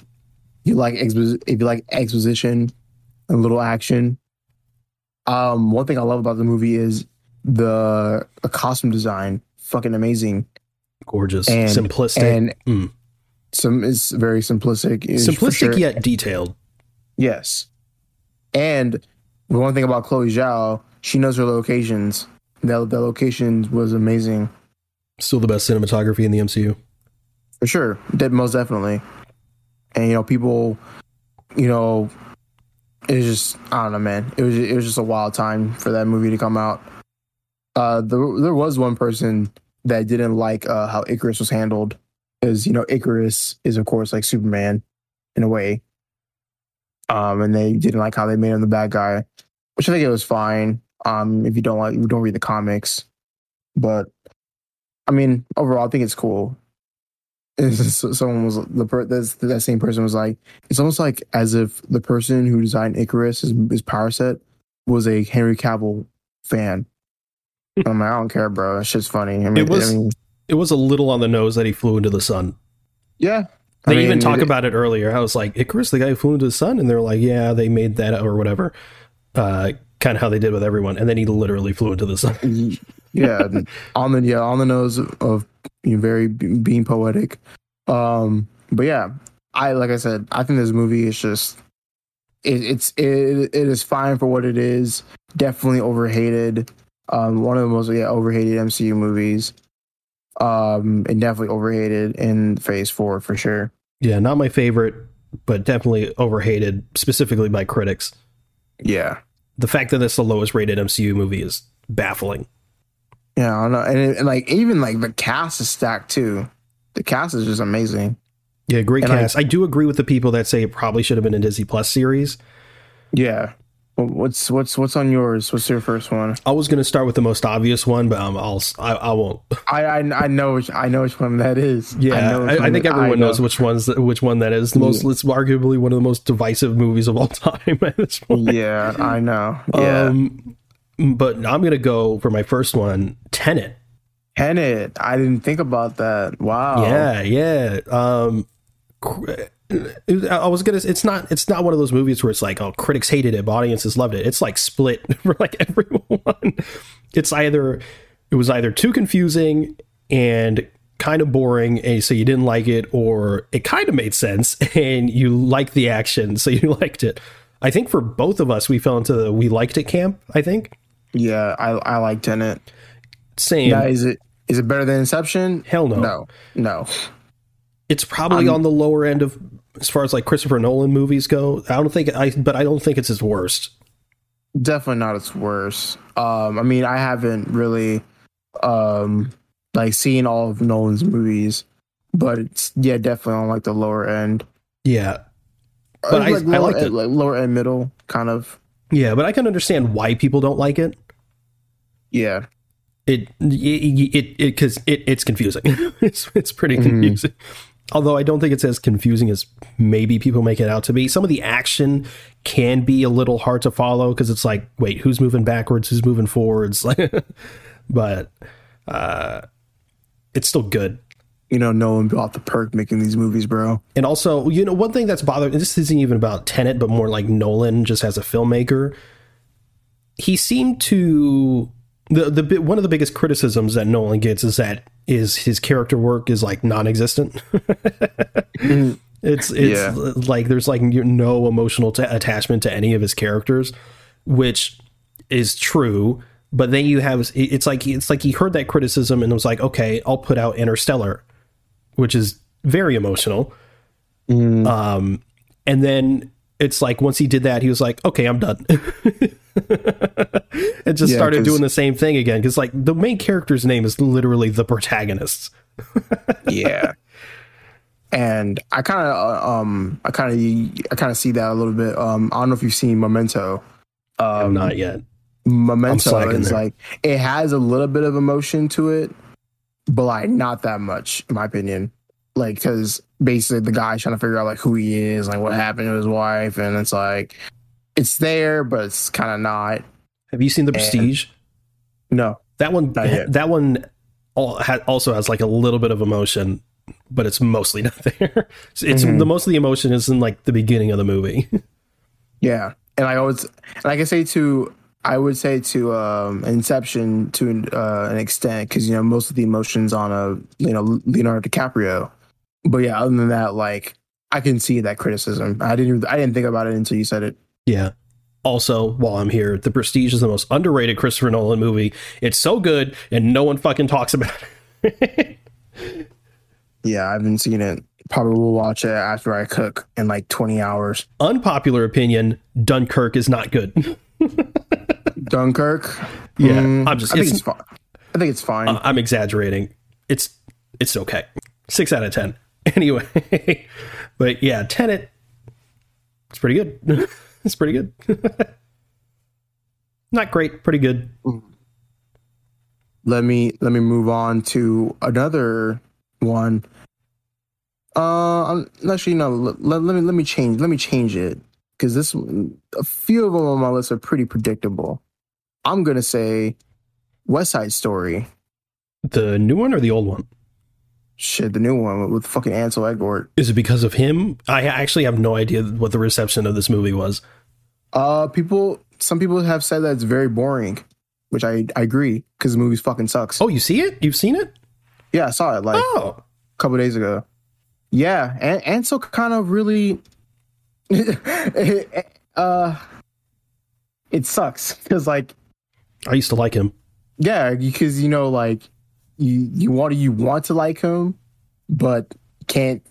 you like expo- if you like exposition and little action. Um one thing i love about the movie is the, the costume design fucking amazing. Gorgeous, And- simplistic, and Mm. Some it's very simplistic It's simplistic sure- yet detailed. Yes. And the one thing about Chloe Zhao, she knows her locations. The, the locations was amazing. Still the best cinematography in the MCU. For sure. Did most definitely. And you know, people you know, it was just I don't know, man. It was it was just a wild time for that movie to come out. Uh there there was one person that didn't like uh how Ikaris was handled. Because, you know, Ikaris is of course like Superman in a way. Um and they didn't like how they made him the bad guy. Which I think it was fine. Um if you don't like you don't read the comics. But I mean, overall I think it's cool. It's someone was the per, that's, that same person was like it's almost like as if the person who designed Ikaris his, his power set was a Henry Cavill fan. I'm like, I don't care, bro. That shit's funny. I mean, It was- I mean, It was a little on the nose that he flew into the sun. yeah. They I mean, even talk it- about it earlier. I was like, Icarus, the guy who flew into the sun, and they're like, yeah, they made that or whatever. Uh, kind of how they did with everyone, and then he literally flew into the sun. yeah, on the yeah on the nose of you know, very being poetic. Um, but yeah, I like I said, I think this movie is just it, it's it, it is fine for what it is. Definitely overhated. Um, one of the most yeah overhated MCU movies. Um, and definitely overhated in Phase Four for sure. Yeah, not my favorite, but definitely overhated, specifically by critics. Yeah, The fact that it's the lowest rated MCU movie is baffling. yeah, I don't know, and, it- and like even like the cast is stacked too. The cast is just amazing. Yeah, great And I- cast. I, do agree with the people that say it probably should have been a Disney Plus series. Yeah. What's what's what's on yours? What's your first one? I was gonna start with the most obvious one, but um, I'll I, I won't. I, I I know which I know which one that is. Yeah, I, I, I think everyone know. knows which one's which one that is. The most. It's arguably one of the most divisive movies of all time at this point. Yeah, I know. Yeah, Um, but I'm gonna go for my first one, Tenet. Tenet. I didn't think about that. Wow. Yeah, yeah. Um, I was gonna. It's not. It's not one of those movies where it's like, oh, critics hated it, but audiences loved it. It's like split for like everyone. It's either it was either too confusing and kind of boring, and so you didn't like it, or it kind of made sense and you liked the action, so you liked it. I think for both of us, we fell into the we liked it camp. I think Yeah, I I like Tenet. same. Now, is it is it better than Inception? Hell no. No, no. It's probably on the lower end of as far as like Christopher Nolan movies go. I don't think I, but I don't think it's his worst. Definitely not its worst. Um, I mean, I haven't really um like seen all of Nolan's movies, but it's yeah, definitely on like the lower end. Yeah, But I- like, I lower, liked it. like lower end middle kind of. yeah, but I can understand why people don't like it. Yeah. It it it because it, it's confusing. it's it's pretty Mm-hmm. Although I don't think it's as confusing as maybe people make it out to be. Some of the action can be a little hard to follow because it's like, wait, who's moving backwards? Who's moving forwards? but uh, it's still good. You know, no Nolan bought the perk making these movies, bro. And also, you know, one thing that's bothering this isn't even about Tenet, but more like Nolan just as a filmmaker. He seemed to the the one of the biggest criticisms that Nolan gets is that is his character work is like non-existent. it's it's Yeah. like there's like no emotional ta attachment to any of his characters, which is true. But then you have it's like it's like he heard that criticism and was like, okay, I'll put out Interstellar, which is very emotional. Um, and then it's like once he did that, he was like, okay, I'm done. and just Yeah, started doing the same thing again because like the main character's name is literally the protagonist. Yeah. and I kind of um I kind of I kind of see that a little bit. Um I don't know if you've seen Memento. Um Not yet. Memento is there. like it has a little bit of emotion to it, but like not that much, in my opinion. Like, because basically the guy's trying to figure out like who he is, like what happened to his wife, and it's like it's there, but it's kind of not. Have you seen The Prestige? No, That one. That one also has like a little bit of emotion, but it's mostly not there. It's Mhm. the most of the emotion is in like the beginning of the movie. yeah, and I always and I can say to I would say to um Inception to uh, an extent because you know most of the emotions on a you know Leonardo DiCaprio, but yeah, other than that, like I can see that criticism. I didn't I didn't think about it until you said it. Yeah. Also, while I'm here, The Prestige is the most underrated Christopher Nolan movie. It's so good, and no one fucking talks about it. Yeah, I haven't seen it. Probably will watch it after I cook in like 20 hours. Unpopular opinion: Dunkirk is not good. Dunkirk. Yeah, Mm, I'm just- I think it's- it's, fine. I think it's fine. I'm exaggerating. It's it's okay. Six out of ten. Anyway, but yeah, Tenet. It's pretty good. It's pretty good. not great, pretty good. let me let me move on to another one. Uh, I'm actually no. Let, let, let me let me change. Let me change it because this a few of them on my list are pretty predictable. I'm gonna say West Side Story. The new one or the old one? Shit, the new one with, fucking Ansel Elgort. Is it because of him? I actually have no idea what the reception of this movie was. Uh, people. Some people have said that it's very boring, which I I agree because the movie fucking sucks. Oh, you see it? You've seen it? yeah, I saw it like Oh, a couple days ago. Yeah, and Ansel kind of really, uh, it sucks because like I used to like him. yeah, because you know like you you want to you want to like him, but can't.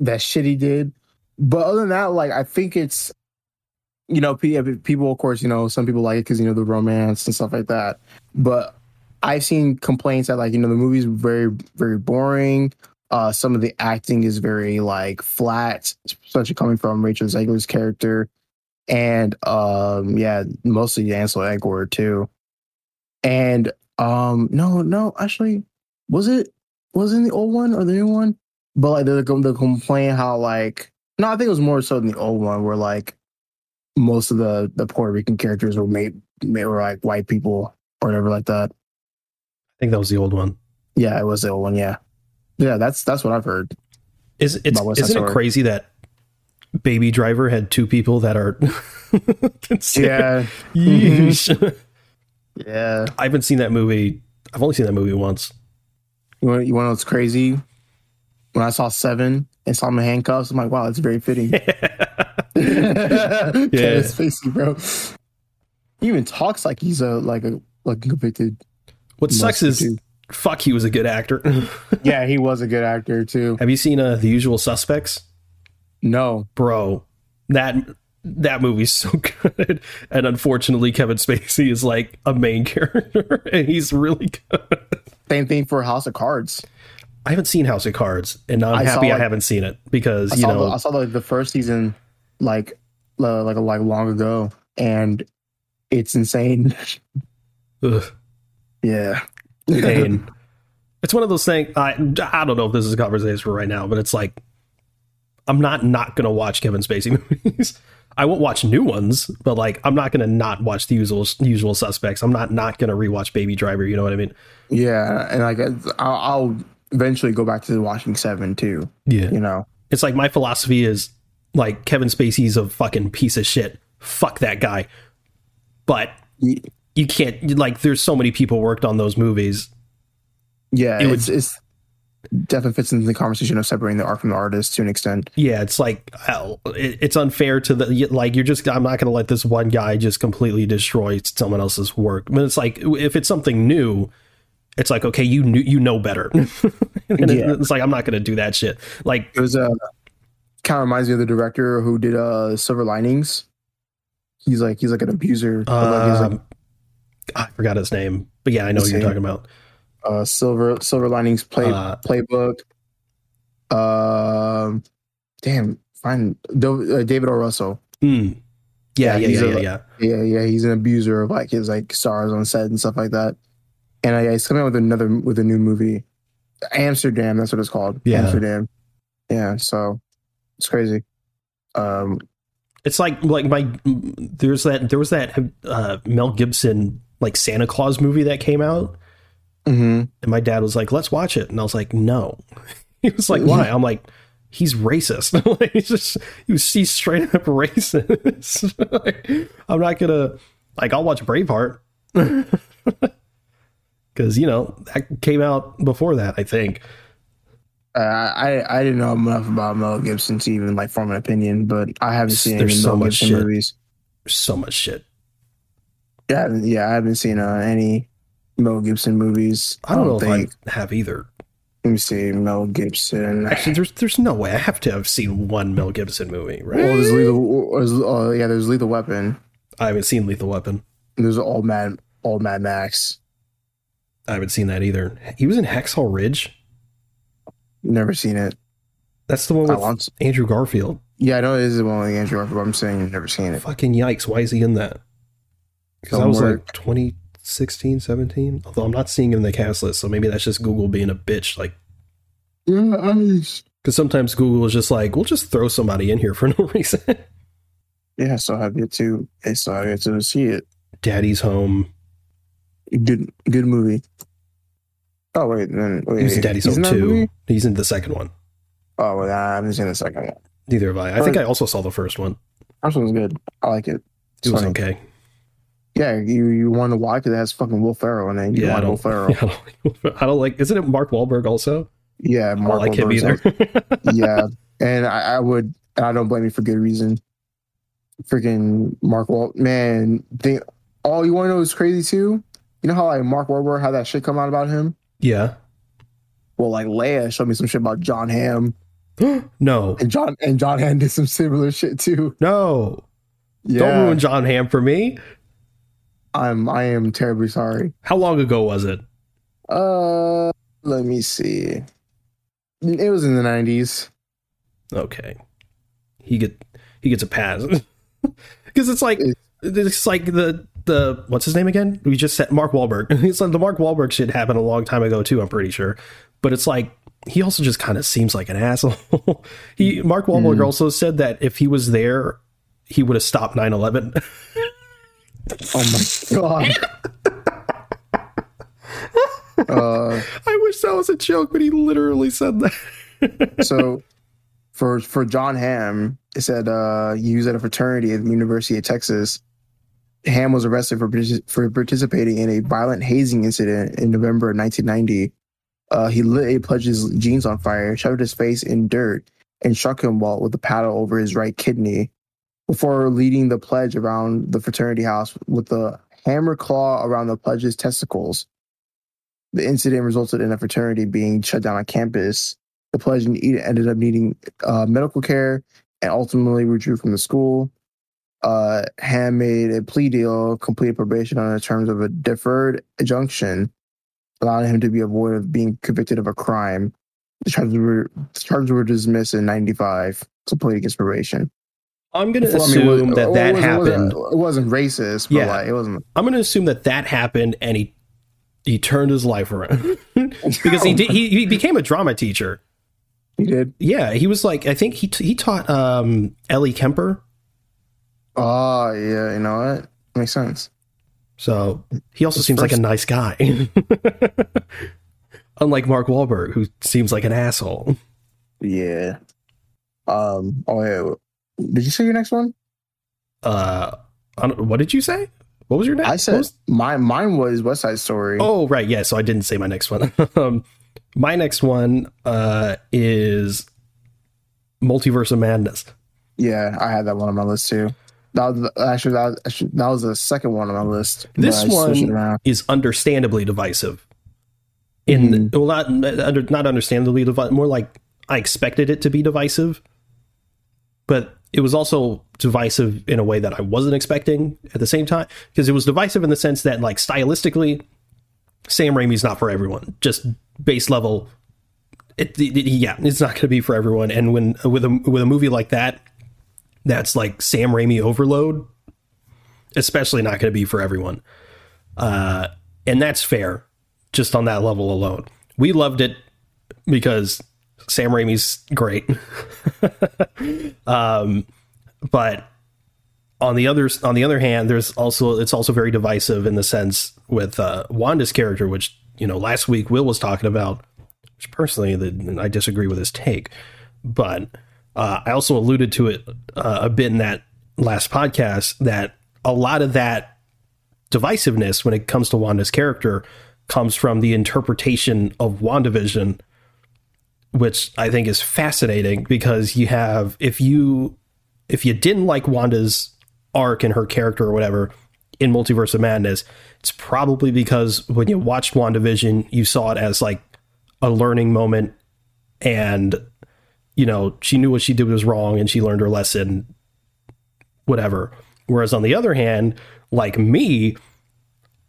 That shit he did. But other than that, like I think it's, you know, people of course you know some people like it because you know the romance and stuff like that. But I've seen complaints that like you know the movie's very very boring. Uh, some of the acting is very like flat, especially coming from Rachel Zegler's character. and um, yeah, mostly Ansel Elgort too. And um, no, no, actually, was it was it in the old one or the new one? But like the the complaint how like no, I think it was more so in the old one where like most of the the Puerto Rican characters were made, made were like white people or whatever like that. I think that was the old one. Yeah, it was the old one. Yeah, yeah, that's that's what I've heard. Is it's About West Side isn't it crazy that Baby Driver had two people that are Yeah. yeah. I haven't seen that movie. I've only seen that movie once. You want you want to know what's crazy? When I saw Seven and saw him in handcuffs, I'm like, wow, that's very fitting. yeah, it's Spacey, bro. He even talks like he's a like a like a convicted. What sucks is fuck. He was a good actor. Yeah, he was a good actor too. Have you seen uh, The Usual Suspects? No, bro that that movie's so good. And unfortunately kevin spacey is like a main character and he's really good. Same thing for House of Cards. i haven't seen house of cards and i'm I saw, happy i like- haven't seen it because I you know the, I saw the, the first season like uh, like like long ago, and it's insane. ugh, Yeah, pain. It's one of those things i i don't know if this is a conversation for right now but it's like i'm not not gonna watch kevin spacey movies I won't watch new ones, but like I'm not gonna not watch the usual usual suspects. I'm not not gonna rewatch Baby Driver. You know what I mean? yeah, and like I'll, I'll eventually go back to watching Seven too. Yeah. You know, It's like my philosophy is like Kevin Spacey's a fucking piece of shit. Fuck that guy. But you can't like there's so many people worked on those movies. yeah, It would- it's it's definitely fits into the conversation of separating the art from the artist to an extent. Yeah, it's like it's unfair to the like you're just I'm not going to let this one guy just completely destroy someone else's work. But it's like if it's something new, it's like okay, you knew you know better. and Yeah. it's like I'm not going to do that shit. Like It was uh, kind of reminds me of the director who did uh Silver Linings. He's like he's like an abuser. but, like, he's like, um, I forgot his name, but yeah, I know what you're talking about. Uh, Silver Silver Linings play Uh, playbook. Um, damn, fine. Uh, David O. Russell. Mm. Yeah, Yeah, yeah, he's yeah, a- yeah, yeah. Yeah, he's an abuser of like his like stars on set and stuff like that. And uh, yeah, he's coming out with another with a new movie, Amsterdam. That's what it's called. Yeah. Amsterdam. Yeah, so it's crazy. Um, It's like like my there's that there was that uh, Mel Gibson like Santa Claus movie that came out, mhm. and my dad was like, "Let's watch it," and I was like, "No." He was like, "Why?" I'm like, "He's racist. like, he's just he was he's straight up racist. Like, I'm not gonna like I'll watch Braveheart because you know that came out before that. I think Uh, I I didn't know enough about Mel Gibson to even like form an opinion, but I haven't seen any so Mel much Gibson shit. movies. there's so much shit. Yeah, yeah, I haven't seen uh, any Mel Gibson movies. I don't, know think. if I have either. Let me see, Mel Gibson. Actually, there's there's no way I have to have seen one Mel Gibson movie, right? Well, there's lethal. Or, uh, yeah, there's Lethal Weapon. I haven't seen Lethal Weapon. There's Old Mad, Old Mad Max. I haven't seen that either. He was in Hacksaw Ridge. Never seen it. That's the one I with want. Andrew Garfield. Yeah, I know it is the one with Andrew Garfield. but I'm saying I've never seen it. Fucking yikes! Why is he in that? Because I was Homework. like 2016, 17. Although I'm not seeing him in the cast list, so maybe that's just Google being a bitch. Like, Yeah, I- because sometimes Google is just like, we'll just throw somebody in here for no reason. yeah. So I've yet to. I so I've yet to see it. Daddy's home. Good, good movie. Oh wait, then wait, He was in Daddy's he's Home in too. He's in the second one. Oh, well, I haven't seen the second one. Neither have I. I think I also saw the first one. First one's good. I like it. It's It was funny. okay. Yeah, you you wonder why? Because it has fucking Will Ferrell in it. You Yeah, I Will Ferrell? I don't, like, I don't like. Isn't it Mark Wahlberg also? Yeah, I don't Mark like him either. yeah, and I, I would, and I don't blame you for good reason. Freaking Mark Wal, man. Think, all oh, you want to know is crazy too. You know how like Mark Wahlberg had that shit come out about him. yeah. Well, like Leia showed me some shit about John Hamm, no. and John and John Hamm did some similar shit too. No. Yeah, Don't ruin John Hamm for me. I'm I am terribly sorry. How long ago was it? Uh, let me see. It was in the nineties. Okay. He get he gets a pass. because it's like it's like the the what's his name again? We just said Mark Wahlberg. It's like the Mark Wahlberg shit happened a long time ago too. I'm pretty sure, but it's like he also just kind of seems like an asshole. he Mark Wahlberg also said that if he was there, he would have stopped 9/11. Oh my god. uh, I wish that was a joke, but he literally said that. so for for John Hamm, it said uh, he was at a fraternity at the University of Texas. Hamm was arrested for for participating in a violent hazing incident in November of 1990. Uh, he lit a pledge's jeans on fire, shoved his face in dirt, and struck him while with a paddle over his right kidney. Before leading the pledge around the fraternity house with a hammer claw around the pledge's testicles. The incident resulted in a fraternity being shut down on campus. The pledge ended up needing uh, medical care and ultimately withdrew from the school. Uh, Hamm made a plea deal, completed probation on the terms of a deferred injunction, allowing him to be avoided of being convicted of a crime. The charges were, the charges were dismissed in 95, so played against probation. I'm gonna Well, I assume mean, it that that wasn't- happened. It wasn't, it wasn't racist, but Yeah. like it wasn't. I'm gonna assume that that happened, and he he turned his life around because he did, he he became a drama teacher. He did. Yeah, he was like I think he he taught um Ellie Kemper. Oh yeah, you know what? Makes sense. So he also seems like a nice guy. Unlike Mark Wahlberg, who seems like an asshole. Yeah. Um. Oh yeah. Did you say your next one? Uh, what did you say? What was your next? I said was- mine. Mine was West Side Story. oh, right. Yeah. So I didn't say my next one. um, my next one uh, is Multiverse of Madness. Yeah, I had that one on my list too. That was the- actually that was, actually, that was the second one on my list. This I switched it one is understandably divisive. In Mm-hmm. well, not under not understandably divisive, more like I expected it to be divisive, but it was also divisive in a way that I wasn't expecting at the same time because it was divisive in the sense that like stylistically, Sam Raimi's not for everyone. Just base level, it, it- it- yeah, it's not going to be for everyone. And when with a with a movie like that, that's like Sam Raimi overload, especially not going to be for everyone. Uh, and that's fair, just on that level alone. We loved it because Sam Raimi's great. um, but on the other on the other hand, there's also it's also very divisive in the sense with uh, Wanda's character, which you know last week Will was talking about. Which personally, the, I disagree with his take, but uh, I also alluded to it uh, a bit in that last podcast that a lot of that divisiveness when it comes to Wanda's character comes from the interpretation of WandaVision, which I think is fascinating because you have if you if you didn't like Wanda's arc and her character or whatever in Multiverse of Madness, it's probably because when you watched WandaVision, you saw it as like a learning moment and you know, she knew what she did was wrong and she learned her lesson, whatever. Whereas on the other hand, like me,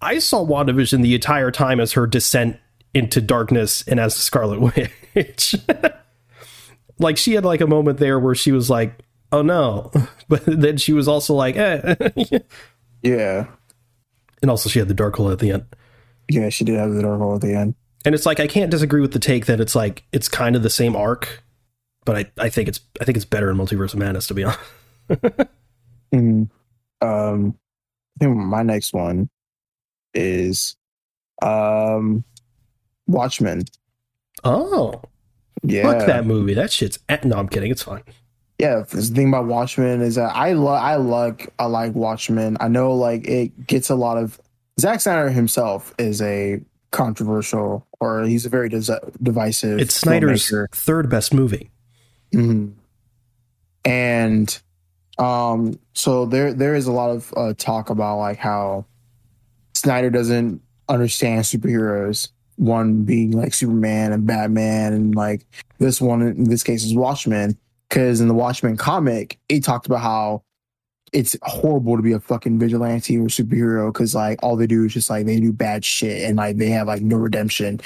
I saw WandaVision the entire time as her descent into darkness and as the Scarlet Witch. like she had like a moment there where she was like, "Oh no," but then she was also like, "Eh," Yeah, and also she had the dark hole at the end. yeah, she did have the dark hole at the end. And it's like I can't disagree with the take that it's like it's kind of the same arc, but I, I think it's I think it's better in Multiverse of Madness to be honest. Mhm. Um, I think my next one is um Watchmen. Oh, Yeah, fuck that movie. That shit's no. I'm kidding. It's fine. yeah. The thing about Watchmen is that I like I like I like Watchmen. I know like it gets a lot of Zack Snyder himself is a controversial or he's a very divisive. It's Snyder's filmmaker. third best movie. Mhm. And um, so there there is a lot of uh, talk about like how Snyder doesn't understand superheroes. One being like Superman and Batman, and like this one in this case is Watchmen. Because in the Watchmen comic, it talked about how it's horrible to be a fucking vigilante or superhero because like all they do is just like they do bad shit and like they have like no redemption.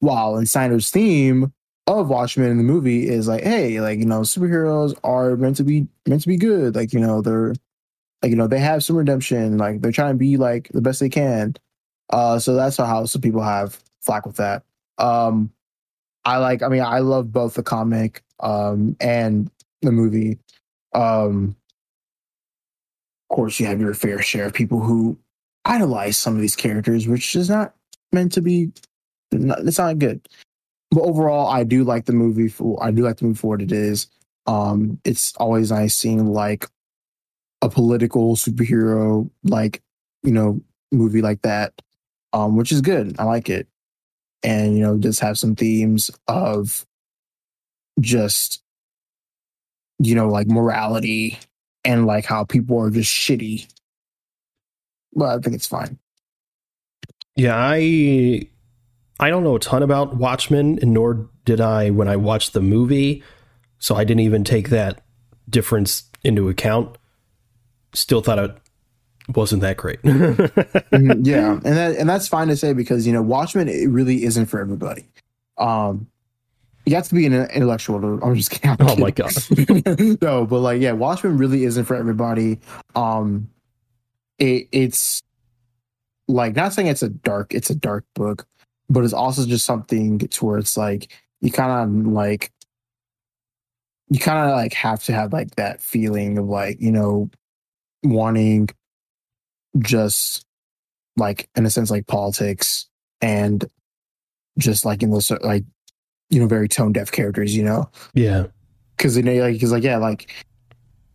While in Snyder's theme, of Watchmen in the movie is like, hey, like you know, superheroes are meant to be meant to be good. Like you know, they're Like you know, they have some redemption. Like they're trying to be like the best they can. Uh, so that's how some people have flack with that. Um, I like. I mean, I love both the comic um and the movie. Um, of course, you have your fair share of people who idolize some of these characters, which is not meant to be. It's not good. But overall, I do like the movie. For, I do like the movie for what it is. Um, it's always nice seeing like a political superhero, like you know, movie like that, um, which is good. I like it, and you know, just have some themes of just you know, like morality and like how people are just shitty. But I think it's fine. Yeah, I I don't know a ton about Watchmen, and nor did I when I watched the movie, so I didn't even take that difference into account. Still thought it wasn't that great. mm-hmm, yeah, and that and that's fine to say because you know Watchmen it really isn't for everybody. Um, you have to be an intellectual. I'm just kidding. I'm oh my god. no, but like, yeah, Watchmen really isn't for everybody. Um, it it's like not saying it's a dark, it's a dark book, but it's also just something to where it's like you kind of like you kind of like have to have like that feeling of like you know wanting just like in a sense like politics and just like in those like you know very tone deaf characters you know? Yeah. Because you know like because like yeah like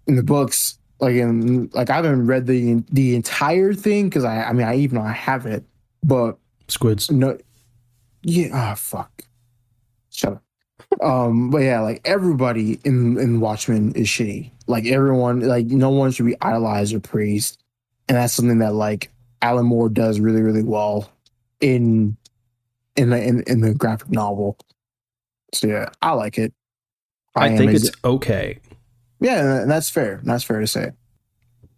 in the books like in like i haven't read the the entire thing because i i mean i even i have it but squids. no yeah ah oh, fuck. Shut up. Um but yeah like everybody in in watchmen is shitty. Like everyone like no one should be idolized or praised and that's something that like alan moore does really really well in in the in, in the graphic novel so yeah, I like it. I, I think it's okay. Yeah, and that's fair. That's fair to say.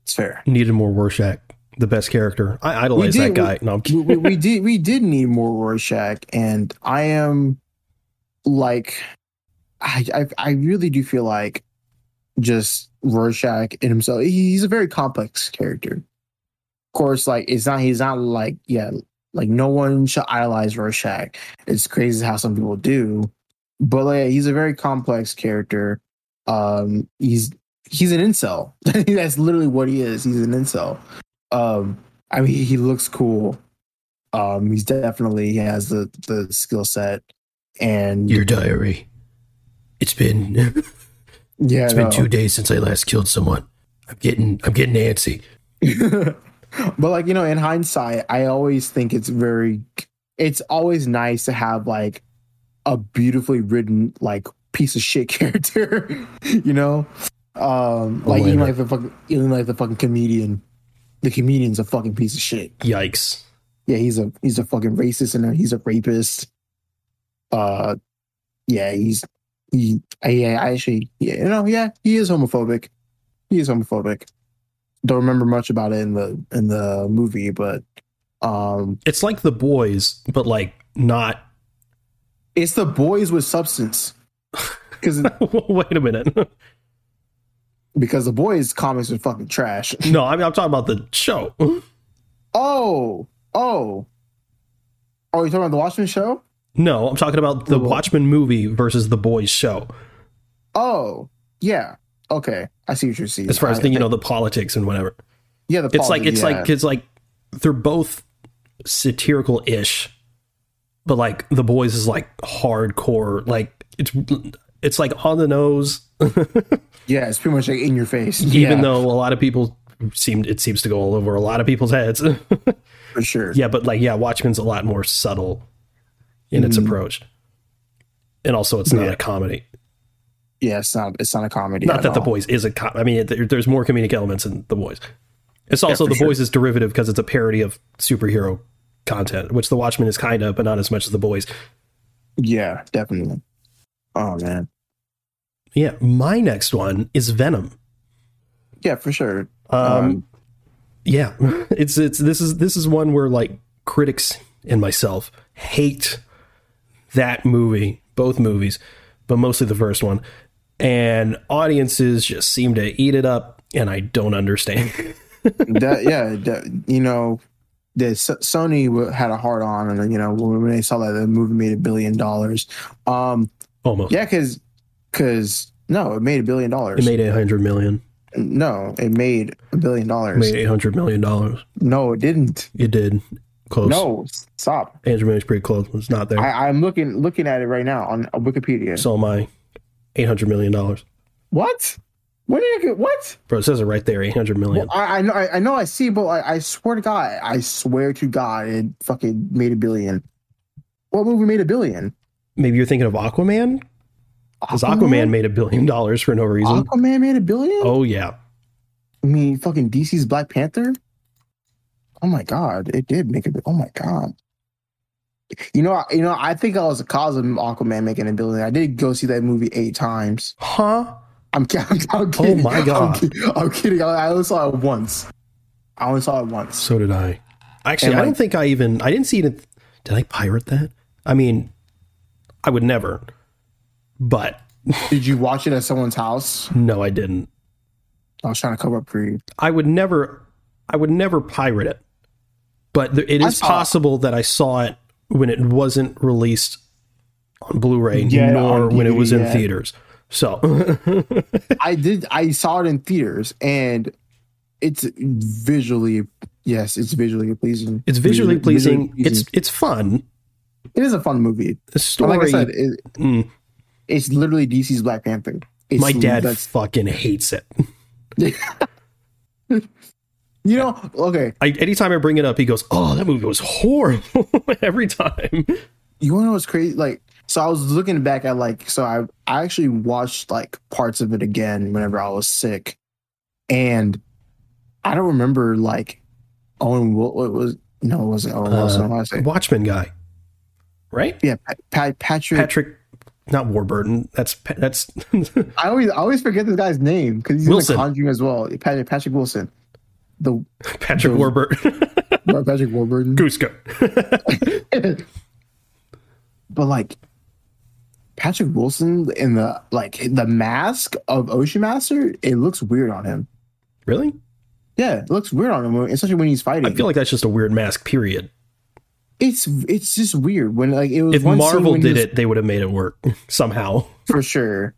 It's fair. Needed more Rorschach, the best character. I idolize did, that guy. We, no, we, we, did. We did need more Rorschach, and I am like, I, I, I really do feel like just Rorschach in himself. He's a very complex character. Of course, like it's not. He's not like yeah. Like no one should idolize Rorschach. It's crazy how some people do but like, he's a very complex character. Um, he's he's an incel. That's literally what he is. He's an incel. Um, I mean, he looks cool. Um, he's definitely he has the the skill set. And your diary. It's been yeah, it's been two days since I last killed someone. I'm getting I'm getting antsy. but like you know, in hindsight, I always think it's very. It's always nice to have like a beautifully written like piece of shit character, you know? Um, like even like the fucking even like the fucking comedian. The comedian's a fucking piece of shit. Yikes. Yeah, he's a he's a fucking racist and he's a rapist. Uh yeah, he's he yeah, I actually yeah, you know, yeah, he is homophobic. He is homophobic. Don't remember much about it in the in the movie, but um It's like the boys, but like not it's the boys with substance. Because wait a minute. because the boys comics are fucking trash. no, I mean I'm talking about the show. oh, oh, are you talking about the Watchmen show? No, I'm talking about the Watchmen movie versus the boys show. Oh, yeah. Okay, I see what you're saying. As far as the, you know the politics and whatever. Yeah, the it's like it's yeah. like it's like they're both satirical ish but like the boys is like hardcore like it's it's like on the nose yeah it's pretty much like in your face even yeah. though a lot of people seemed it seems to go all over a lot of people's heads for sure yeah but like yeah watchmen's a lot more subtle in mm. its mm-hmm. approach and also it's not yeah. a comedy yeah it's not it's not a comedy not that all. the boys is a com- i mean there, there's more comedic elements in the boys it's also yeah, the sure. boys is derivative because it's a parody of superhero content, which The Watchmen is kind of, but not as much as The Boys. Yeah, definitely. Oh man. Yeah, my next one is Venom. Yeah, for sure. Um, um yeah, it's it's this is this is one where like critics and myself hate that movie, both movies, but mostly the first one. And audiences just seem to eat it up and I don't understand. that yeah, that, you know, the S- Sony had a hard on, and you know when they saw that the movie made a billion dollars. Um, Almost. yeah, because because no, it made a billion dollars. It made eight hundred million. no, it made a billion It dollars. made eight hundred million dollars. No, it didn't. It did. Close. No, stop. million is pretty close. It's not there. I, I'm looking looking at it right now on Wikipedia. so am I. Eight hundred million dollars. what? When did it get what? Bro, it says it right there. Eight hundred million. Well, I, I know, I, I know, I see, but I, I swear to God, I swear to God, it fucking made a billion. What movie made a billion? Maybe you're thinking of Aquaman, because Aquaman made a billion dollars for no reason. Aquaman made a billion. Oh yeah. I mean, fucking DC's Black Panther. Oh my God, it did make a. Oh my God. You know, I- you know. I think I was the cause of Aquaman making a billion. I did go see that movie eight times. Huh? I'm, I'm, I'm kidding. Oh my I'm God. kidding. I'm kidding. I, only saw it once. I only saw it once. So did I. Actually, And, I don't think I even. I didn't see it. Did I pirate that? I mean, I would never. But Did you watch it at someone's house? no, I didn't. I was trying to cover up for you. I would never. I would never pirate it. But there, it is possible that I saw it when it wasn't released on Blu-ray, Yeah, nor when it was in yeah. theaters. So I did. I saw it in theaters, and it's visually. Yes, it's visually pleasing. it's visually Visually- pleasing. It's it's fun. it is a fun movie. The But story. like I said, it, mm, it's literally DC's Black Panther. It's, my dad fucking hates it. you know, okay. I, anytime I bring it up, he goes, "Oh, that movie was horrible." Every time. You want to know what's crazy? Like, so I was looking back at like, so I I actually watched like parts of it again whenever I was sick, and I don't remember like Owen. What, what was? No, it wasn't Owen Wilson. Uh, I want to say, Watchmen guy, right? yeah, Pat, Patrick. Patrick, not Warburton. That's that's I always I always forget this guy's name because he's Wilson. in the Conjuring as well. Patrick Patrick Wilson, the Patrick Those- Warburton. Patrick Warburton. Kuzco. but like Patrick Wilson in the like the mask of Ocean Master, it looks weird on him. really? Yeah, it looks weird on him, especially when he's fighting. I feel like that's just a weird mask. Period. it's it's just weird when like it was. If Marvel did was- it, they would have made it work somehow. for sure.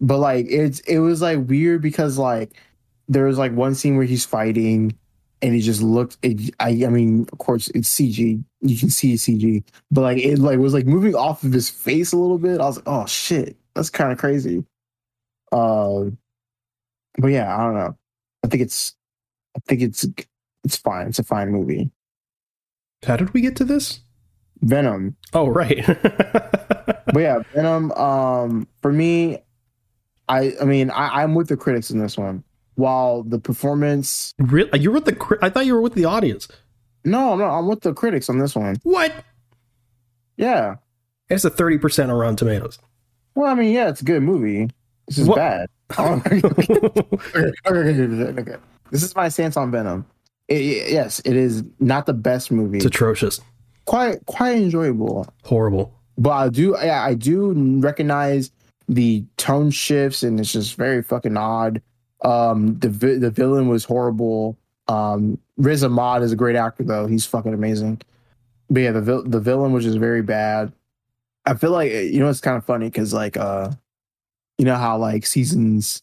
But like it's it was like weird because like there was like one scene where he's fighting and he just looked it, I I mean of course it's CG you can see CG but like it like was like moving off of his face a little bit I was like oh shit that's kind of crazy uh but yeah I don't know I think it's I think it's it's fine it's a fine movie How did we get to this? Venom Oh, right. but yeah, Venom. Um, for me, I I mean I, I'm with the critics in this one. While the performance, really? You were with the? I thought you were with the audience. no, no, I'm with the critics on this one. What? Yeah. It's a thirty percent on Rotten Tomatoes. Well, I mean, yeah, it's a good movie. This is What- bad. okay, okay, okay, okay. This is my stance on Venom. It- yes, it is not the best movie. It's atrocious. quite quite enjoyable. Horrible. but I do yeah, I do recognize the tone shifts and it's just very fucking odd. Um the vi- the villain was horrible. Um Riz Ahmed is a great actor though. He's fucking amazing. But yeah, the the villain was just very bad. I feel like you know it's kind of funny cuz like uh you know how like seasons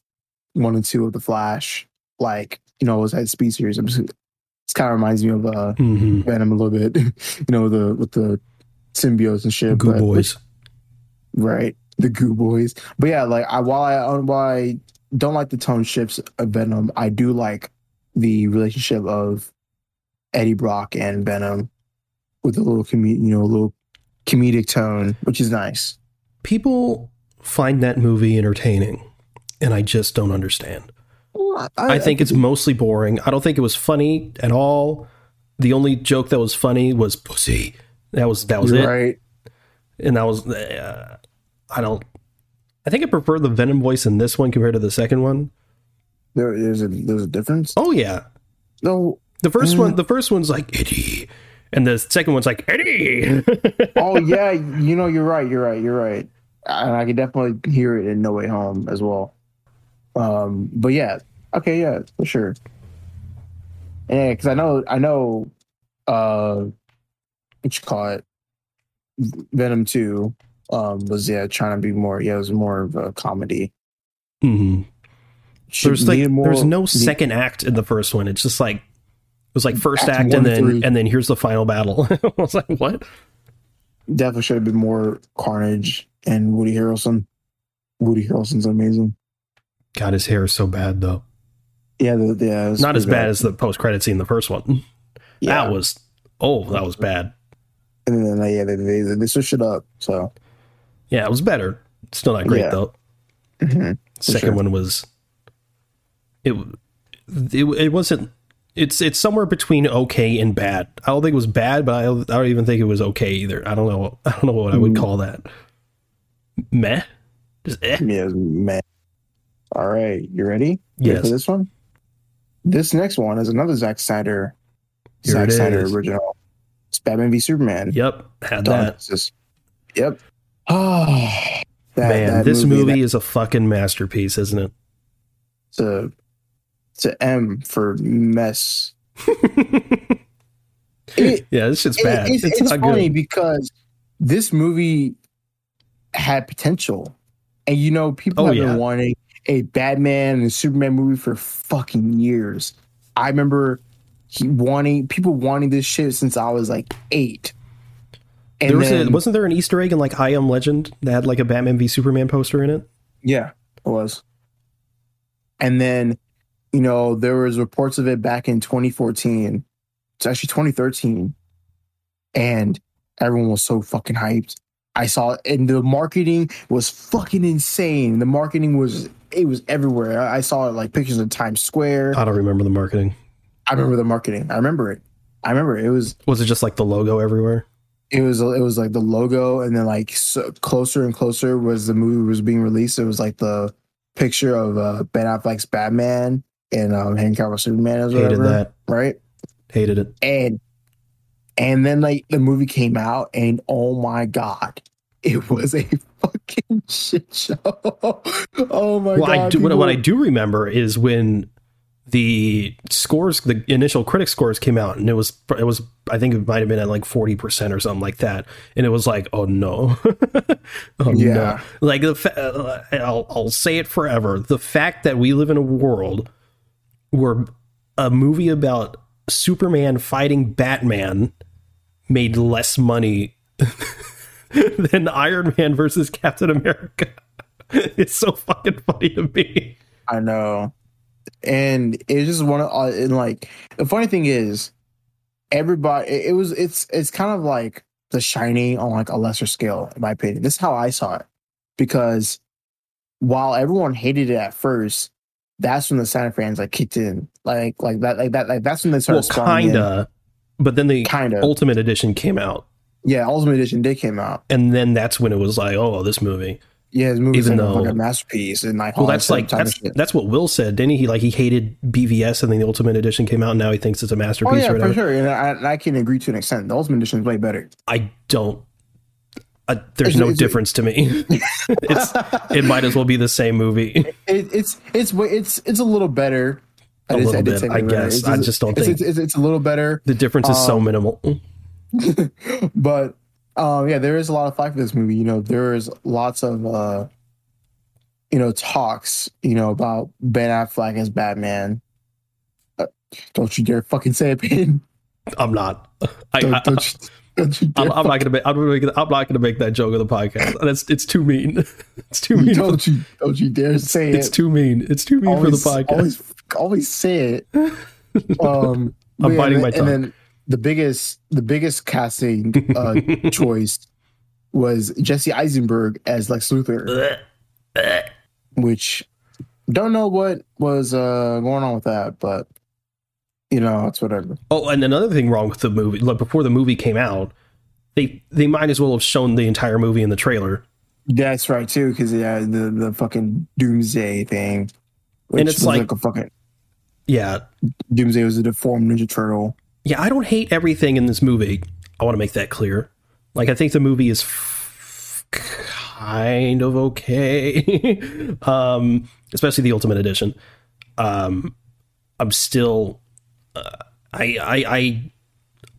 1 and 2 of the Flash like you know was at speed series. I'm just, it's kind of reminds me of uh hmm Venom a little bit. you know the with the symbiotes and shit. Goo but- boys. right? The Goo Boys. But yeah, like I while I while I don't like the tone shifts of Venom, I do like the relationship of Eddie Brock and Venom with a little com- you know, a little comedic tone, which is nice. People find that movie entertaining, and I just don't understand. I, think it's mostly boring. I don't think it was funny at all. The only joke that was funny was pussy. That was that was it, right. and that was. Uh, I don't. I think I prefer the Venom voice in this one compared to the second one. There's a there's a difference. Oh yeah, No. the first Mm. one. The first one's like Eddie, and the second one's like Eddie. Oh yeah, you know you're right. You're right. You're right. And I can definitely hear it in No Way Home as well. Um, but yeah, Okay, yeah, for sure. Yeah, because I know, I know, uh, what you call it, Venom Two, um, was yeah trying to be more. Yeah, it was more of a comedy. hmm There's like more- there's no need- second act in the first one. It's just like it was like first Act act, and then three. and then here's the final battle. I was like, what? Definitely should have been more Carnage and Woody Harrelson. Woody Harrelson's amazing. God, his hair is so bad though. Yeah, the, yeah, Not as pretty bad as the post credit scene in the first one. yeah. That was oh, that was bad. and then like, yeah, they, they they switched it up. So Yeah, it was better. Still not great Yeah. though. mhm. Second sure. one was it, it. It wasn't. It's it's somewhere between okay and bad. I don't think it was bad, but I don't, I don't even think it was okay either. I don't know. I don't know what I would Mm. call that. Meh. Just eh. yeah, man. All right, you ready? You ready Yes. For this one, this next one is another Zack Snyder, Here Zack Snyder original. It's Batman v Superman. Yep. Had Done. that. Yep. Ah, that, Man, that this movie, that- is a fucking masterpiece, isn't it? it's a it's a M for mess. It- yeah, this shit's It- bad. it's, it's it's funny good. because this movie had potential, and you know people Oh, have yeah. been wanting a Batman and a Superman movie for fucking years. I remember he wanting people wanting this shit since I was like eight. And There was then, a, wasn't there an Easter egg in like I Am Legend that had like a Batman v Superman poster in it? yeah, it was. And then, you know, there was reports of it back in 2014. It's actually 2013, and everyone was so fucking hyped. I saw and the marketing was fucking insane. The marketing was it was everywhere. I I saw like pictures of Times Square. I don't remember the marketing. I remember the marketing. I remember it. I remember it. It was Was it just like the logo everywhere? It was it was like the logo, and then like so closer and closer was the movie was being released. It was like the picture of uh, Ben Affleck's Batman and um, Henry Cavill Superman Hated whatever, that. right? Hated it. And and then like the movie came out, and oh my god, it was a fucking shit show. oh my well, god! I do, what, what I do remember is when the scores, the initial critic scores came out, and it was it was I think it might have been at like forty percent or something like that, and it was like, oh no, oh Yeah. no, like the fa- uh, I'll, I'll say it forever. The fact that we live in a world where a movie about Superman fighting Batman made less money than Iron Man versus Captain America. It's so fucking funny to me. I know. And it's just one of uh, and like the funny thing is everybody it, it was it's it's kind of like the shiny on like a lesser scale in my opinion. This is how I saw it. Because while everyone hated it at first, that's when the Snyder fans like kicked in. Like like that like that like that's when they started in. kinda, but then the Kinda. Ultimate Edition came out, Yeah, Ultimate Edition did came out. and then that's when it was like, oh, this movie. Yeah, his movie's Even like though- a masterpiece and like Well, that's like that's that's what Will said, didn't he? Like he hated BVS, and then the Ultimate Edition came out, and now he thinks it's a masterpiece. Oh yeah, or for sure. And I, I can agree to an extent. The Ultimate Edition is way better. I don't. Uh, there's Is it- no is it- difference to me. it's it might as well be the same movie. It, it's it's it's it's a little better. A little I bit, I guess. It's I just don't it's, think- it's, it's, it's a little better, The difference is so Um, minimal. but um, yeah, there is a lot of fight for this movie. You know, there is lots of uh, you know talks. You know about Ben Affleck as Batman. Uh, don't you dare fucking say it, Ben. I'm not. I, Don't, I, don't, you, don't you dare. I'm, I'm not gonna make. I'm, gonna make, I'm not gonna make that joke on the podcast. That's it's too mean. It's too mean. For, don't you don't you dare say it's it. It's too mean. It's too mean always, for the podcast. Always, always say it. Um, I'm yeah, biting and my tongue. The biggest, the biggest casting uh, choice was Jesse Eisenberg as Lex Luthor, which don't know what was uh, going on with that, but you know, it's whatever. oh, and another thing wrong with the movie, like before the movie came out, they they might as well have shown the entire movie in the trailer. That's right too, because yeah, the the fucking Doomsday thing, which And it's was like- a fucking Yeah, Doomsday was a deformed Ninja Turtle. Yeah. I don't hate everything in this movie. I want to make that clear. Like I think the movie is f- kind of okay, um, especially the Ultimate Edition. Um, I'm still, uh, I, I, I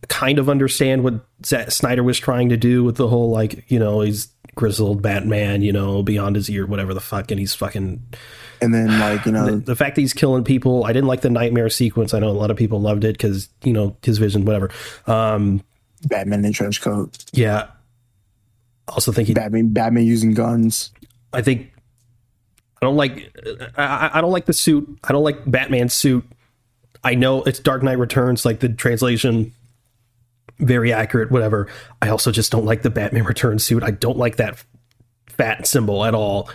kind of understand what Zack Snyder was trying to do with the whole like, you know, he's grizzled Batman, you know, beyond his ear, whatever the fuck, and he's fucking. And then like you know The, the fact that he's killing people, I didn't like the nightmare sequence. I know a lot of people loved it because you know his vision, whatever. Um, Batman in trench coat, yeah. Also think he Batman Batman using guns. I think I don't like I, I don't like the suit. I don't like Batman's suit. I know it's Dark Knight Returns, like the translation, very accurate, whatever. I also just don't like the Batman Returns suit. I don't like that fat symbol at all.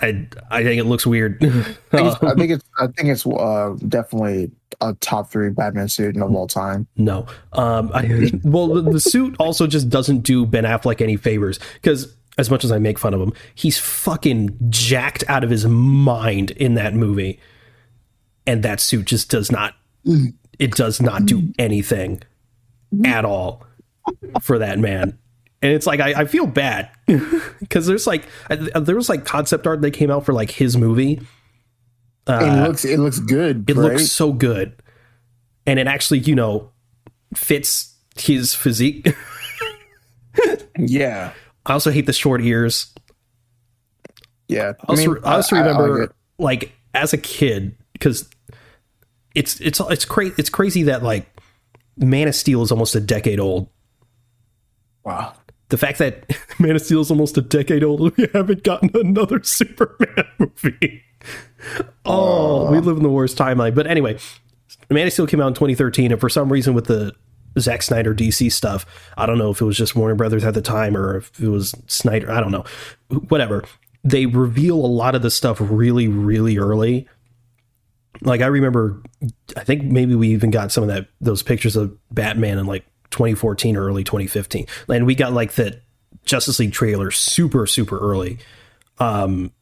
I I think it looks weird. I think it's, I think it's I think it's uh, definitely a top three Batman suit of all time. No. Um, I, well, the, the suit also just doesn't do Ben Affleck any favors because, as much as I make fun of him, he's fucking jacked out of his mind in that movie, and that suit just does not. It does not do anything at all for that man. And it's like I, I feel bad because there's like I- there was like concept art that came out for like his movie. and it uh, looks it looks good. It right? looks so good, and it actually you know fits his physique. yeah I also hate the short ears. yeah. I also, I also I- I remember like like as a kid because it's it's it's crazy it's crazy that like Man of Steel is almost a decade old. wow. The fact that Man of Steel is almost a decade old, we haven't gotten another Superman movie. Oh, we live in the worst timeline. But anyway, Man of Steel came out in 2013, and for some reason, with the Zack Snyder DC stuff, I don't know if it was just Warner Brothers at the time or if it was Snyder. I don't know. Whatever. They reveal a lot of the stuff really, really early. Like I remember, I think maybe we even got some of that those pictures of Batman in like 2014 or early 2015, and we got like the Justice League trailer super, super early. Um,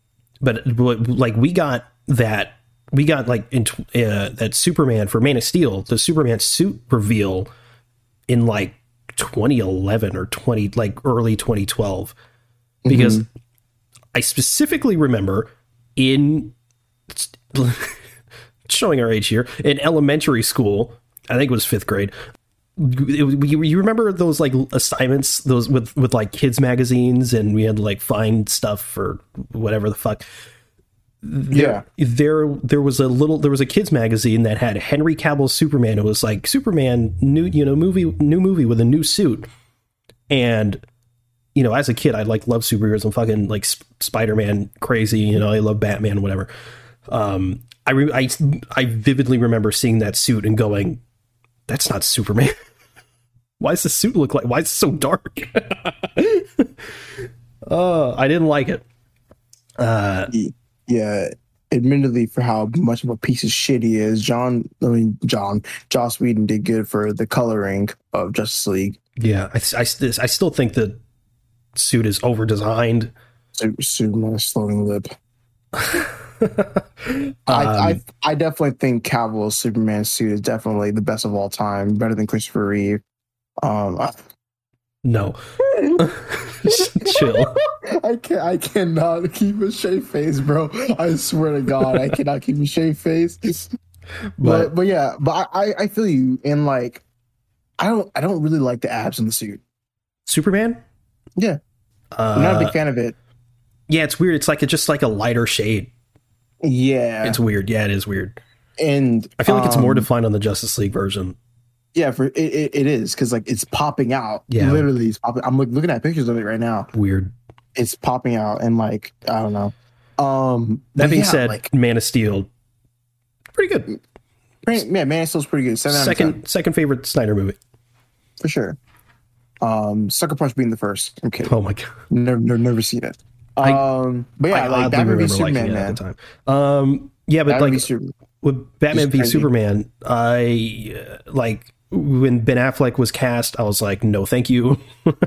but, like we got that we got like in uh, that Superman for Man of Steel, the Superman suit reveal in like 2011 or 20 like early 2012 because I specifically remember in showing our age here in elementary school, I think it was fifth grade. You, remember those like assignments, those with with like kids magazines, and we had to like find stuff for whatever the fuck. Yeah. There, there was a little, there was a kids magazine that had Henry Cavill's Superman. It was like Superman new, you know, movie, new movie with a new suit, and you know, as a kid, I like love superheroes. I'm fucking like Sp- Spider Man crazy. You know, I love Batman, whatever. Um, I, re- I I vividly remember seeing that suit and going, "That's not Superman. why does the suit look like? Why is it so dark?" uh, I didn't like it. Uh, yeah, admittedly, for how much of a piece of shit he is, John, I mean, John, Joss Whedon did good for the coloring of Justice League. yeah, I, I, I still think the suit is over designed. Super, super nice floating lip. Um, I, I, I definitely think Cavill's Superman suit is definitely the best of all time, better than Christopher Reeve. Um, I, no, chill. I can I cannot keep a shaved face, bro. I swear to God, I cannot keep a shaved face. But But but yeah, but I I feel you. And like, I don't I don't really like the abs in the suit. Superman. Yeah. Uh, I'm not a big fan of it. yeah, it's weird. It's like it's just like a lighter shade. Yeah, It's weird. Yeah, it is weird. and I feel like it's more um, defined on the Justice League version. Yeah, for it, it, it is because like it's popping out. Yeah. literally, it's popping. I'm like, looking at pictures of it right now. Weird. It's popping out, and like I don't know. Um, That being yeah, said, like Man of Steel, pretty good. pretty- yeah, Man, of Steel's pretty good. Seven out of 10, Second second favorite Snyder movie. for sure. Um, Sucker Punch being the first. I'm kidding. Oh my god. Never, never, never seen it. I- um, but yeah, I like Batman v Superman, man. at the time. Um, yeah, but Batman like with Batman v. Superman, I uh, like when Ben Affleck was cast, I was like, no, thank you. uh,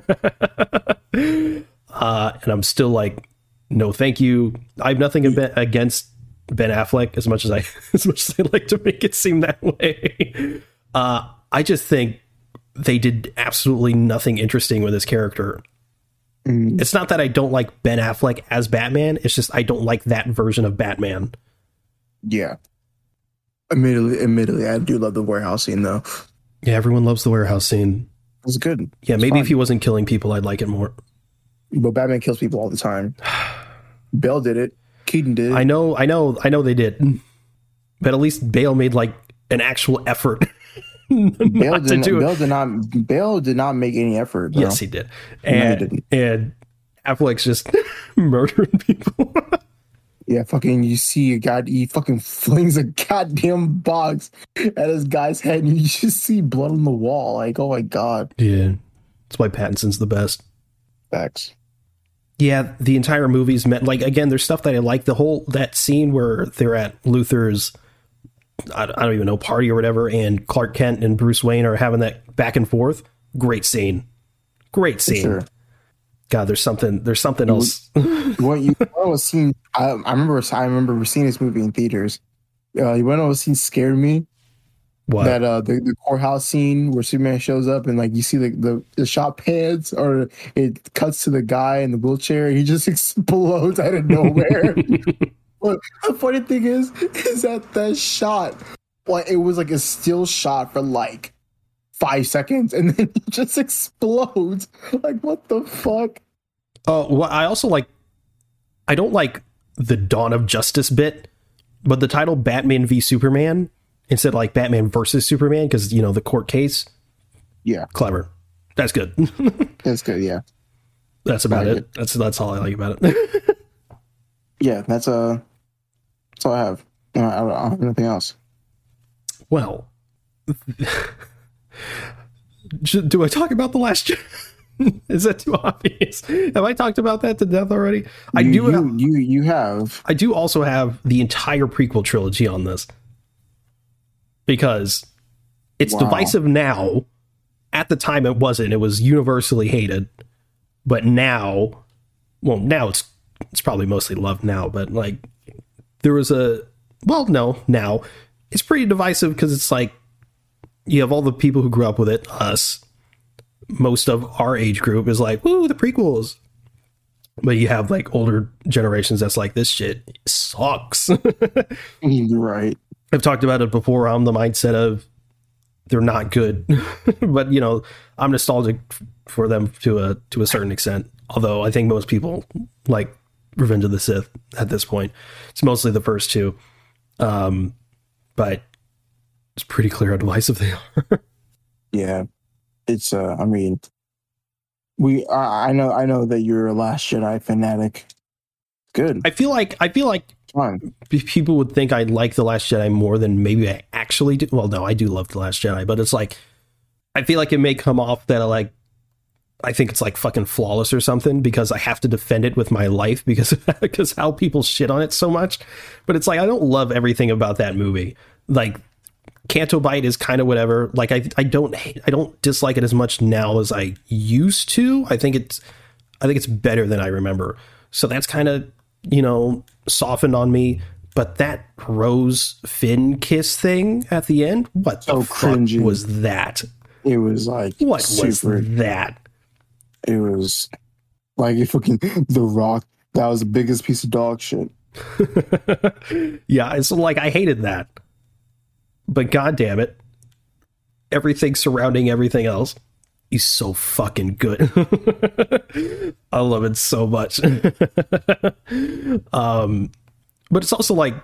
and I'm still like, no, thank you. I have nothing against Ben Affleck as much as I as much as I like to make it seem that way. Uh, I just think they did absolutely nothing interesting with his character. Mm, It's not that I don't like Ben Affleck as Batman. It's just I don't like that version of Batman. yeah, Admittedly, admittedly, I do love the warehouse scene though. Yeah, everyone loves the warehouse scene. It's good. Yeah, It's maybe if he wasn't killing people, I'd like it more. But Batman kills people all the time. Bale did it. Keaton did. I know, I know, I know they did, but at least Bale made like an actual effort Bale to did, not. Bale did not. Bale did not make any effort. Bro. Yes, he did, No, he and and Affleck's just murdering people. Yeah, fucking. You see a guy. He fucking flings a goddamn box at his guy's head, and you just see blood on the wall. Like, oh my god. yeah, that's why Pattinson's the best. Facts. Yeah, the entire movie's meant like again. There's stuff that I like. The whole that scene where they're at Luthor's, I, I don't even know party or whatever, and Clark Kent and Bruce Wayne are having that back and forth. Great scene, great scene. Sure. God, there's something. There's something else. What you what was seen? I, I remember. I remember seeing this movie in theaters. Uh, you want to know what scene scared me? what? that uh the, the courthouse scene where Superman shows up and like you see the, the the shot pans or it cuts to the guy in the wheelchair and he just explodes out of nowhere. but the funny thing is, is that that shot, like it was like a still shot for like five seconds and then it just explodes. Like what the fuck? Oh, well, I also like. I don't like the Dawn of Justice bit, but the title Batman v Superman instead of like Batman versus Superman because you know the court case. Yeah, Clever. That's good. that's good. Yeah, that's about Like it. That's that's all I like about it. yeah. That's uh, that's all I have. I don't, I don't have anything else. well, do I talk about the last? Is that too obvious? Have I talked about that to death already? I You- do. You you you have I do also have the entire prequel trilogy on this because it's Wow. divisive now. At the time, it wasn't. It was universally hated, but now, well, now it's it's probably mostly loved now. But like, there was a well, no, now it's pretty divisive because it's like you have all the people who grew up with it, us. Most of our age group is like, "Woo, the prequels," but you have like older generations that's like, "This shit sucks." Mm, right. I've talked about it before. I'm the mindset of they're not good, but you know, I'm nostalgic for them to a to a certain extent. Although I think most people like Revenge of the Sith at this point. It's mostly the first two, um, but it's pretty clear how divisive they are. Yeah, it's. uh I mean, we. I I know. I know that you're a Last Jedi fanatic. Good. I feel like I feel like people would think I like the Last Jedi more than maybe I actually do. Well, no, I do love the Last Jedi, but it's like I feel like it may come off that I like I think it's like fucking flawless or something because I have to defend it with my life because because how people shit on it so much. But it's like I don't love everything about that movie. Like Canto Bight is kind of whatever. Like I I don't hate, I don't dislike it as much now as I used to. I think it's I think it's better than I remember. So that's kind of you know softened on me. But that Rose Finn kiss thing at the end, what So the fuck cringy. was that? It was like What super. was that? It was like if fucking The Rock. That was the biggest piece of dog shit. yeah, it's like I hated that. But god damn it. Everything surrounding everything else is so fucking good. I love it so much. um but it's also like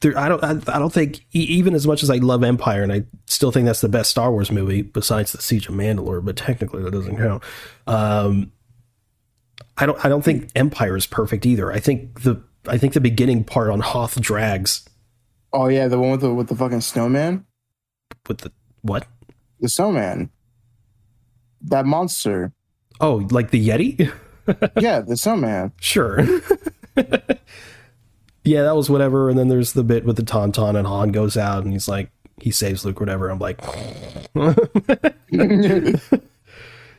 there, I don't. I, I don't think even as much as I love Empire, and I still think that's the best Star Wars movie besides the Siege of Mandalore, but technically that doesn't count. Um, I don't. I don't think Empire is perfect either. I think the. I think the beginning part on Hoth drags Oh yeah, the one with the with the fucking snowman. with the what? The snowman. That monster. Oh, like the Yeti? yeah, the snowman. sure. yeah, that was whatever. And then there's the bit with the Tauntaun, and Han goes out, and he's like, he saves Luke, whatever. I'm like,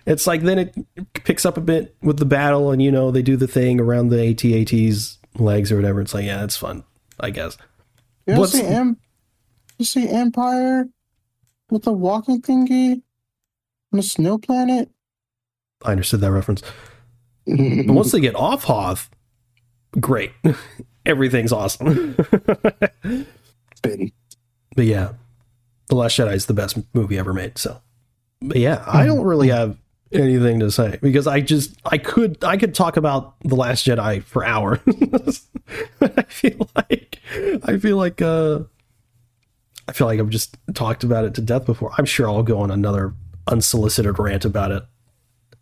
it's like then it picks up a bit with the battle, and you know they do the thing around the ATAT's legs or whatever. It's like, yeah, it's fun, I guess. You What's- see You see Empire with the walking thingy on a snow planet? I understood that reference. But once they get off Hoth, great. Everything's awesome. But yeah, The Last Jedi is the best movie ever made. So, but yeah, I don't really have anything to say because I just I could I could talk about The Last Jedi for hours. I feel like I feel like uh I feel like I've just talked about it to death before. I'm sure I'll go on another unsolicited rant about it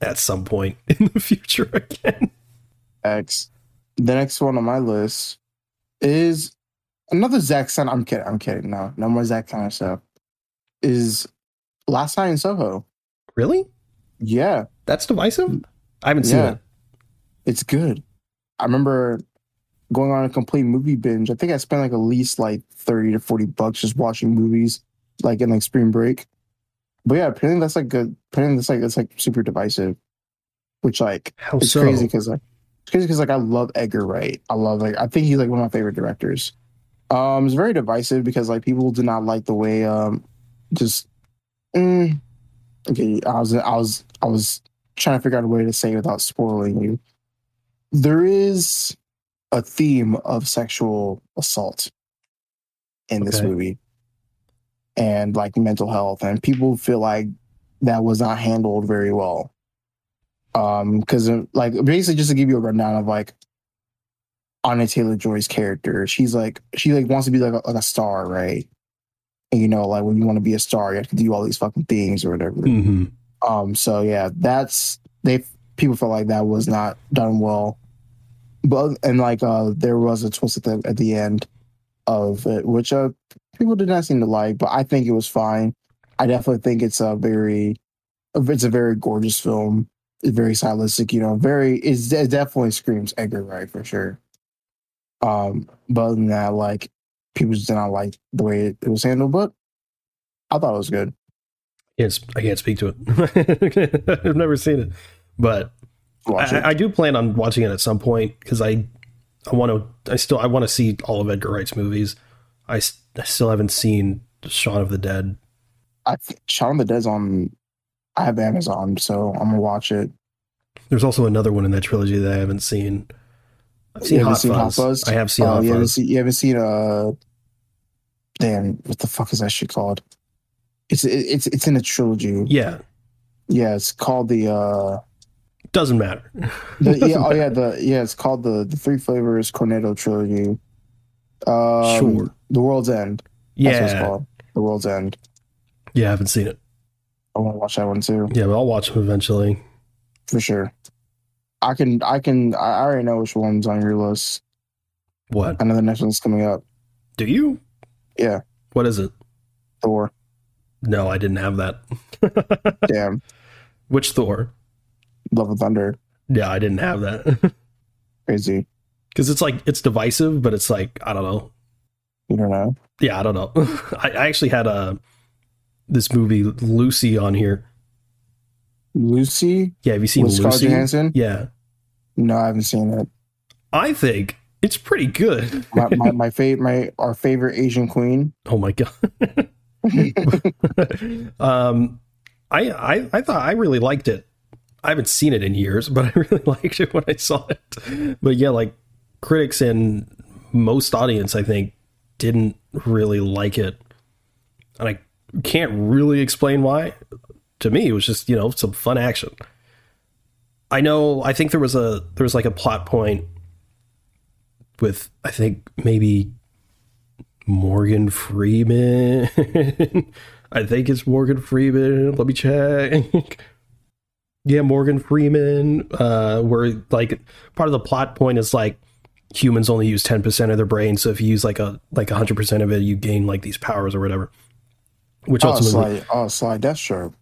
at some point in the future again. X. The next one on my list is another Zack Snyder. I'm kidding. I'm kidding. No, no more Zack Snyder stuff. Is Last Night in Soho. Really? Yeah, That's divisive? Mm. I haven't seen Yeah. it. it's good. I remember going on a complete movie binge. I think I spent like at least like 30 to 40 bucks just watching movies like in like spring break. But yeah, apparently that's like good. Apparently that's like it's like super divisive, which like How it's so? crazy because like because like I love Edgar Wright. I love like I think he's like one of my favorite directors. Um, it's very divisive because like people do not like the way um just mm, okay. I was I was I was trying to figure out a way to say it without spoiling you. There is a theme of sexual assault in this Okay. movie and like mental health and people feel like that was not handled very well um because like basically just to give you a rundown of like Anya Taylor Joy's character she's like she like wants to be like a, like a star right and you know like when you want to be a star you have to do all these fucking things or whatever hmm um, so yeah, that's they people felt like that was not done well. But and like uh there was a twist at the at the end of it, which uh people did not seem to like, but I think it was fine. I definitely think it's a very it's a very gorgeous film. Very stylistic, you know, very it's, it definitely screams Edgar Wright for sure. Um, but other than that, like people just did not like the way it, it was handled, but I thought it was good. Yes, I can't speak to it. I've never seen it, but Watch it. I, I do plan on watching it at some point because I, I want to. I still I want to see all of Edgar Wright's movies. I still haven't seen Shaun of the Dead. I Shaun of the Dead's on. I have Amazon, so I'm gonna watch it. There's also another one in that trilogy that I haven't seen. I've seen, haven't Hot, seen Hot Fuzz. Fuzz? I have seen Oh, Hot you haven't Fuzz. seen. You haven't seen. Uh, damn, what the fuck is that shit called? It's it, it's it's in a trilogy. Yeah, Yeah, it's called the. uh doesn't matter. the, yeah, oh yeah, the yeah, it's called the the Three Flavors Cornetto trilogy. Um, Sure. The World's End. That's what it's yeah, called. The World's End. yeah, I haven't seen it. I want to watch that one too Yeah, but I'll watch them eventually. for sure. I can I can I already know which one's on your list. What I know the next one's coming up. do you? Yeah. What is it? Thor. No, I didn't have that. Damn. Which Thor? Love of Thunder. Yeah, I didn't have that. Crazy. because it's like it's divisive, but it's like I don't know. You don't know. Yeah, I don't know. I, I actually had uh, this movie Lucy on here. Lucy Yeah, have you seen with Scarlett Lucy? Johansson? Yeah, No, I haven't seen it. I think it's pretty good. My my, my favorite my our favorite Asian queen. oh my god. um, I, I I thought I really liked it. I haven't seen it in years, but I really liked it when I saw it. But yeah, like critics and most audience, I think, didn't really like it, and I can't really explain why. To me, it was just you know some fun action. I know. I think there was a there was like a plot point with I think maybe Morgan Freeman. I think it's Morgan Freeman. Let me check. yeah, Morgan Freeman. Uh, where like part of the plot point is like humans only use ten percent of their brain, so if you use like a like hundred percent of it, you gain like these powers or whatever. Which Oh, ultimately, Sly, oh, Sly Deathstroke.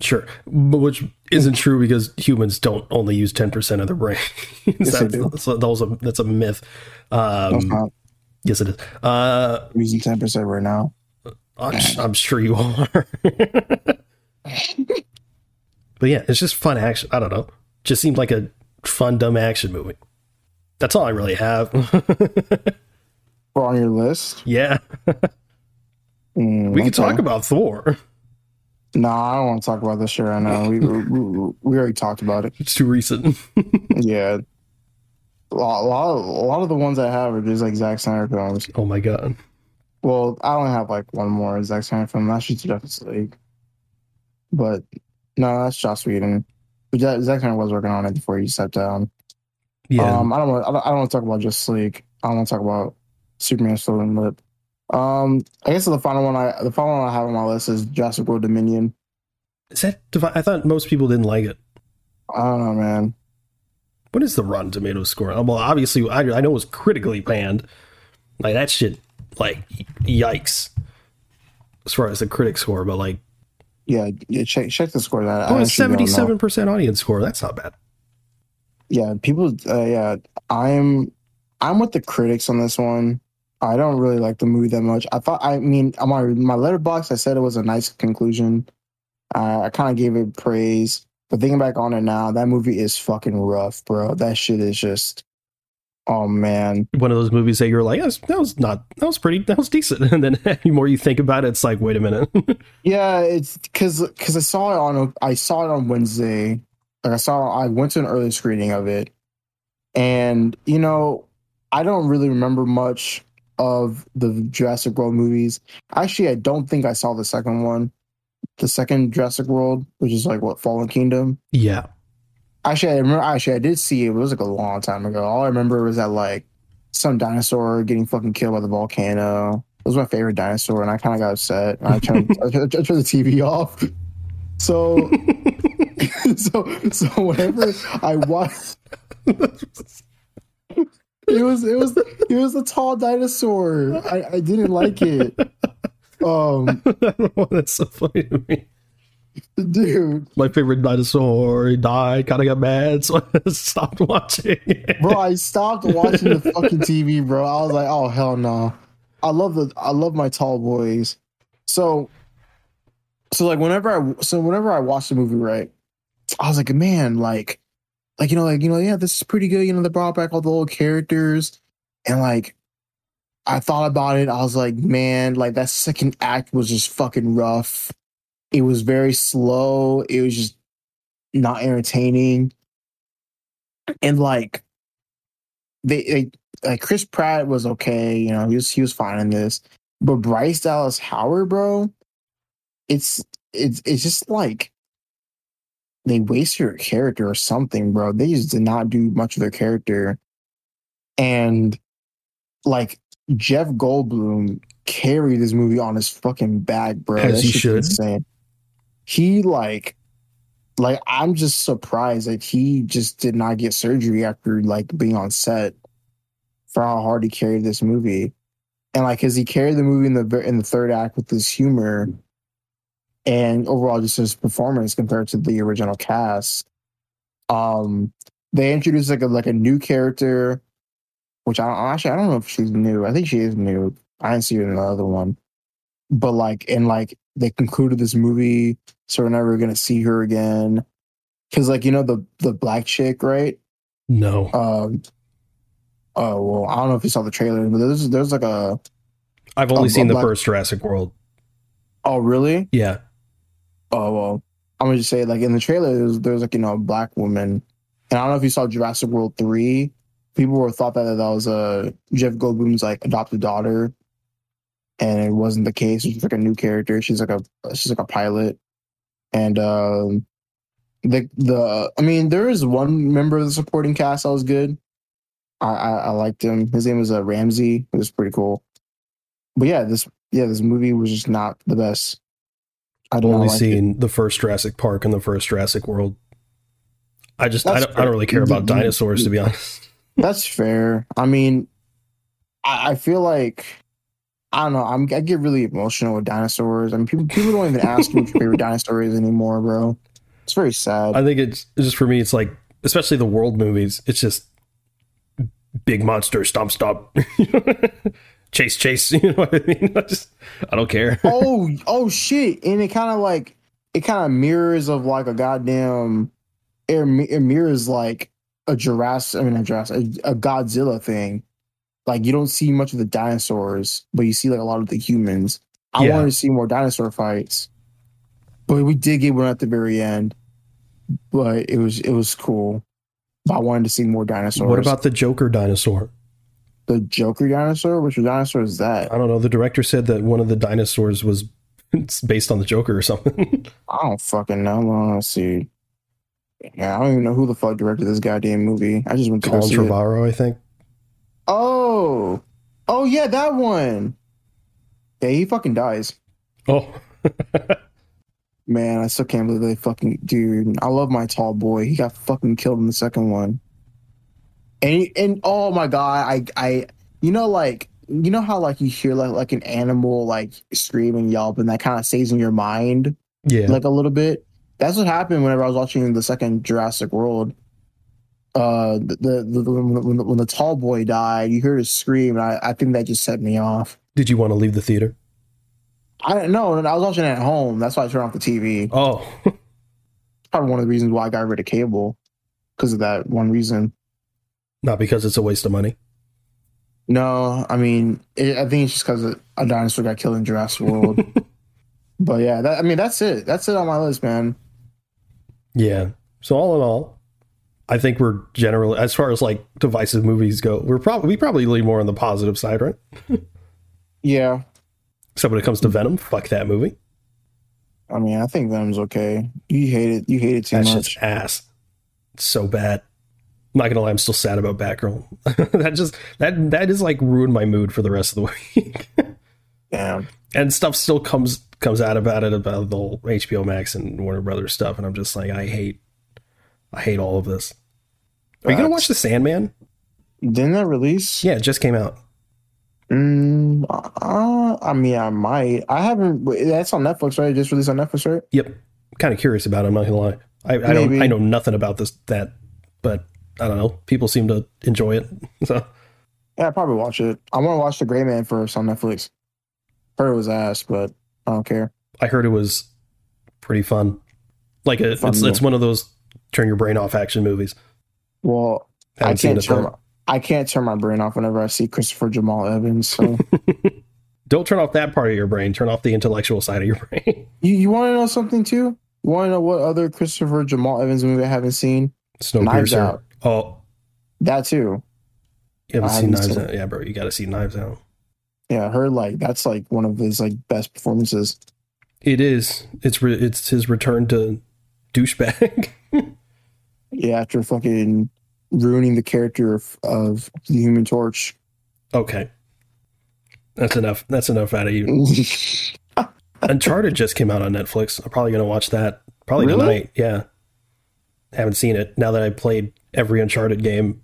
sure, but which isn't true because humans don't only use ten percent of their brain. Yes, they that's, do. that's, that a, that's a myth. Um, not. yes, it is. Uh, I'm using ten percent right now. I'm, I'm sure you are. but yeah, it's just fun action. I don't know. Just seemed like a fun, dumb action movie. That's all I really have. On your list. yeah, Mm, we can okay. talk about Thor. No, I don't want to talk about this shit right now. We, we we already talked about it. It's too recent. Yeah. A lot, a lot, of, a lot of the ones I have are just like Zack Snyder films. oh my god. Well, I only have like one more Zack Snyder film. That's just Justice League. But no, that's Joss Whedon. But Zack Snyder was working on it before he stepped down. Yeah, Um, I don't want. I don't, I don't want to talk about Justice League. I don't want to talk about Superman Stolen Lip. Um, I guess the final one I the final one I have on my list is Jurassic World Dominion. is that? Divi- I thought most people didn't like it. I don't know, man. What is the Rotten Tomatoes score? Uh, Well, obviously, I, I know it was critically panned. Like that shit, like yikes. As far as the critic score, but like, Yeah, yeah check check the score. That oh, actually seventy-seven percent audience score. That's not bad. Yeah, people. Uh, yeah, I'm. I'm with the critics on this one. I don't really like the movie that much. I thought. I mean, on my my Letterboxd, I said it was a nice conclusion. Uh, I kind of gave it praise, but thinking back on it now, that movie is fucking rough, bro. That shit is just. Oh man, One of those movies that you're like, "Yes, that was not, that was pretty, that was decent. And then the more you think about it, it's like, wait a minute. yeah, it's because because I saw it on I saw it on Wednesday. Like I saw, I went to an early screening of it, and you know, I don't really remember much of the Jurassic World movies. Actually, I don't think I saw the second one, the second Jurassic World, which is like what Fallen Kingdom. yeah. Actually, I remember. Actually, I did see it. It was like a long time ago. All I remember was that like some dinosaur getting fucking killed by the volcano. It was my favorite dinosaur, and I kind of got upset. I turned, I turned the TV off. So, so, so whenever I watched, it was it was it was a tall dinosaur. I, I didn't like it. Um, I don't know that's so funny to me. dude, My favorite dinosaur he died, kind of got mad, so I stopped watching. bro, I stopped watching the fucking TV, bro. I was like, oh hell no. I love the I love my tall boys. So so like whenever I so whenever I watched the movie, right, I was like, man, like like you know, like, you know, yeah, this is pretty good. You know, they brought back all the old characters. And like I thought about it, I was like, man, like that second act was just fucking rough. It was very slow. It was just not entertaining. And like they, they like Chris Pratt was okay, you know, he was he was fine in this. But Bryce Dallas Howard, bro, it's it's it's just like they waste your character or something, bro. They just did not do much of their character. And like Jeff Goldblum carried this movie on his fucking back, bro. As he should. Insane. He like like I'm just surprised that he just did not get surgery after like being on set for how hard he carried this movie. And like, as he carried the movie in the in the third act with his humor, and overall just his performance compared to the original cast. Um, they introduced like a like a new character, which I don't, actually I don't know if she's new. I think she is new. I didn't see her in the other one, but like and like they concluded this movie, so we're never gonna see her again. Cause like you know the the black chick, right? no. Um, oh well, I don't know if you saw the trailer, but there's there's like a I've only a- seen a the black- first Jurassic World. oh really? Yeah. Oh well, I'm gonna just say like in the trailer there's like you know a black woman, and I don't know if you saw Jurassic World three. People were thought that that was a Jeff Goldblum's like adopted daughter, and it wasn't the case. She's like a new character. She's like a she's like a pilot, and um, the the I mean there is one member of the supporting cast that was good. I I, I liked him. His name was uh, Ramsey. It was pretty cool. But yeah, this yeah this movie was just not the best. I I've don't only like it. seen the first Jurassic Park and the first Jurassic World. I just I don't, I don't really care about dinosaurs to be honest. That's fair. I mean, I, I feel like I don't know. I'm I get really emotional with dinosaurs. I mean, people people don't even ask me what your favorite dinosaur is anymore, bro. It's very sad. I think it's it's just for me. It's like especially the world movies. It's just big monster stomp stomp, chase chase. You know what I mean? I just I don't care. oh oh shit! And it kind of like it kind of mirrors of like a goddamn. It, it mirrors like a Jurassic. I mean, a Jurassic, a, a Godzilla thing. Like you don't see much of the dinosaurs, but you see like a lot of the humans. I Yeah. wanted to see more dinosaur fights, but we did get one at the very end. But it was it was cool. But I wanted to see more dinosaurs. What about the Joker dinosaur? The Joker dinosaur? Which dinosaur is that? I don't know. The director said that one of the dinosaurs was based on the Joker or something. I don't fucking know. Let's see. Yeah, I don't even know who the fuck directed this goddamn movie. I just went to Colin. Trevorrow, I think. Oh, oh yeah, that one. Yeah, he fucking dies. Oh, Man, I still can't believe they fucking dude. I love my tall boy. He got fucking killed in the second one. And and oh my god, I I you know like you know how like you hear like like an animal like scream and yelp and that kind of stays in your mind yeah. like a little bit. That's what happened whenever I was watching the second Jurassic World. Uh, the, the, the when, the, when the tall boy died, you heard his scream, and I, I think that just set me off. Did you want to leave the theater? I don't know. I was watching it at home. That's why I turned off the TV. Oh, Probably one of the reasons why I got rid of cable because of that one reason. Not because it's a waste of money. No, I mean, it, I think it's just because a dinosaur got killed in Jurassic World. but yeah, that, I mean, that's it. That's it on my list, man. Yeah. So all in all, I think we're generally, as far as like divisive movies go, we're probably we probably lean more on the positive side, right? Yeah, So when it comes to Venom, fuck that movie. I mean, I think Venom's okay. You hate it. You hate it too That much. shit's ass. It's so bad. I'm not gonna lie, I'm still sad about Batgirl. that just that that is like ruined my mood for the rest of the week. Yeah. and stuff still comes comes out about it about the whole HBO Max and Warner Brothers stuff, and I'm just like, I hate, I hate all of this. Are you gonna watch The Sandman? Didn't that release? Yeah, it just came out. Mm, uh, I mean, I might. I haven't. That's on Netflix, right? It just released on Netflix, right? Yep, kind of curious about it. I'm not gonna lie. I, I don't. I know nothing about this that, but I don't know. People seem to enjoy it. So Yeah, I probably watch it. I want to watch The Gray Man first on Netflix. Heard it was ass, but I don't care. I heard it was pretty fun. Like a, Fun, it's yeah. it's one of those turn your brain off action movies. Well, I Haven't can't turn. My, I can't turn my brain off whenever I see Christopher Jamal Evans. So Don't turn off that part of your brain. Turn off the intellectual side of your brain. you, you want to know something too? You want to know what other Christopher Jamal Evans movie I haven't seen? Knives Snowpiercer. Out. Oh, That too. you haven't I seen haven't Knives Out? Yeah, bro, you got to see Knives Out. Yeah, I heard like that's like one of his like best performances. It is. It's re- it's his return to douchebag. Yeah, after fucking ruining the character of, of the Human Torch. okay, that's enough. That's enough out of you. Uncharted just came out on Netflix. I'm probably gonna watch that probably Really? tonight. Yeah, haven't seen it. Now that I played every Uncharted game,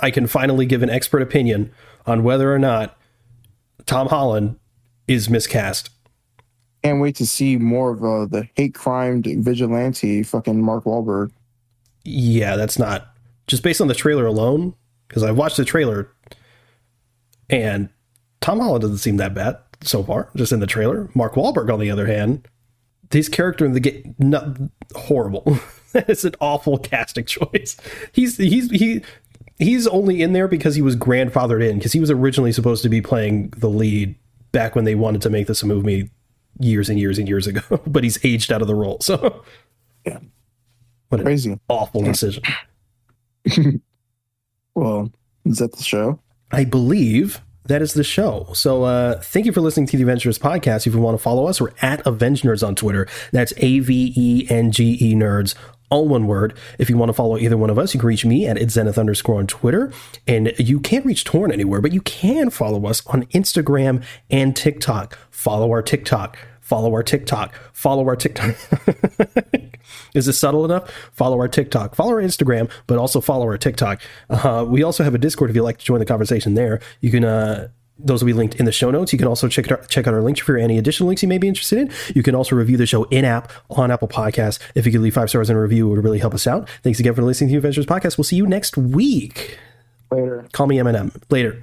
I can finally give an expert opinion on whether or not Tom Holland is miscast. Can't wait to see more of uh, the hate crime vigilante fucking Mark Wahlberg. Yeah, that's not just based on the trailer alone. Because I've watched the trailer, and Tom Holland doesn't seem that bad so far, just in the trailer. Mark Wahlberg, on the other hand, his character in the game, not horrible. it's an awful casting choice. He's he's he he's only in there because he was grandfathered in because he was originally supposed to be playing the lead back when they wanted to make this a movie years and years and years ago. but he's aged out of the role, so Yeah. What an Crazy. awful decision. Well, is that the show? I believe that is the show. So uh, thank you for listening to the Avengenerds podcast. If you want to follow us, we're at Avengenerds on Twitter. That's A V E N G E Nerds. All one word. If you want to follow either one of us, you can reach me at it's zenith underscore on Twitter. And you can't reach Tauren anywhere, but you can follow us on Instagram and TikTok. Follow our TikTok. Follow our TikTok. Follow our TikTok. Is this subtle enough? Follow our TikTok. Follow our Instagram, but also follow our TikTok. Uh, we also have a Discord if you'd like to join the conversation there. You can. Uh, those will be linked in the show notes. You can also check out, check out our links for any additional links you may be interested in. You can also review the show in app on Apple Podcasts. If you could leave five stars in a review, it would really help us out. Thanks again for listening to the Avengenerds Podcast. We'll see you next week. Later. Call me Eminem. Later.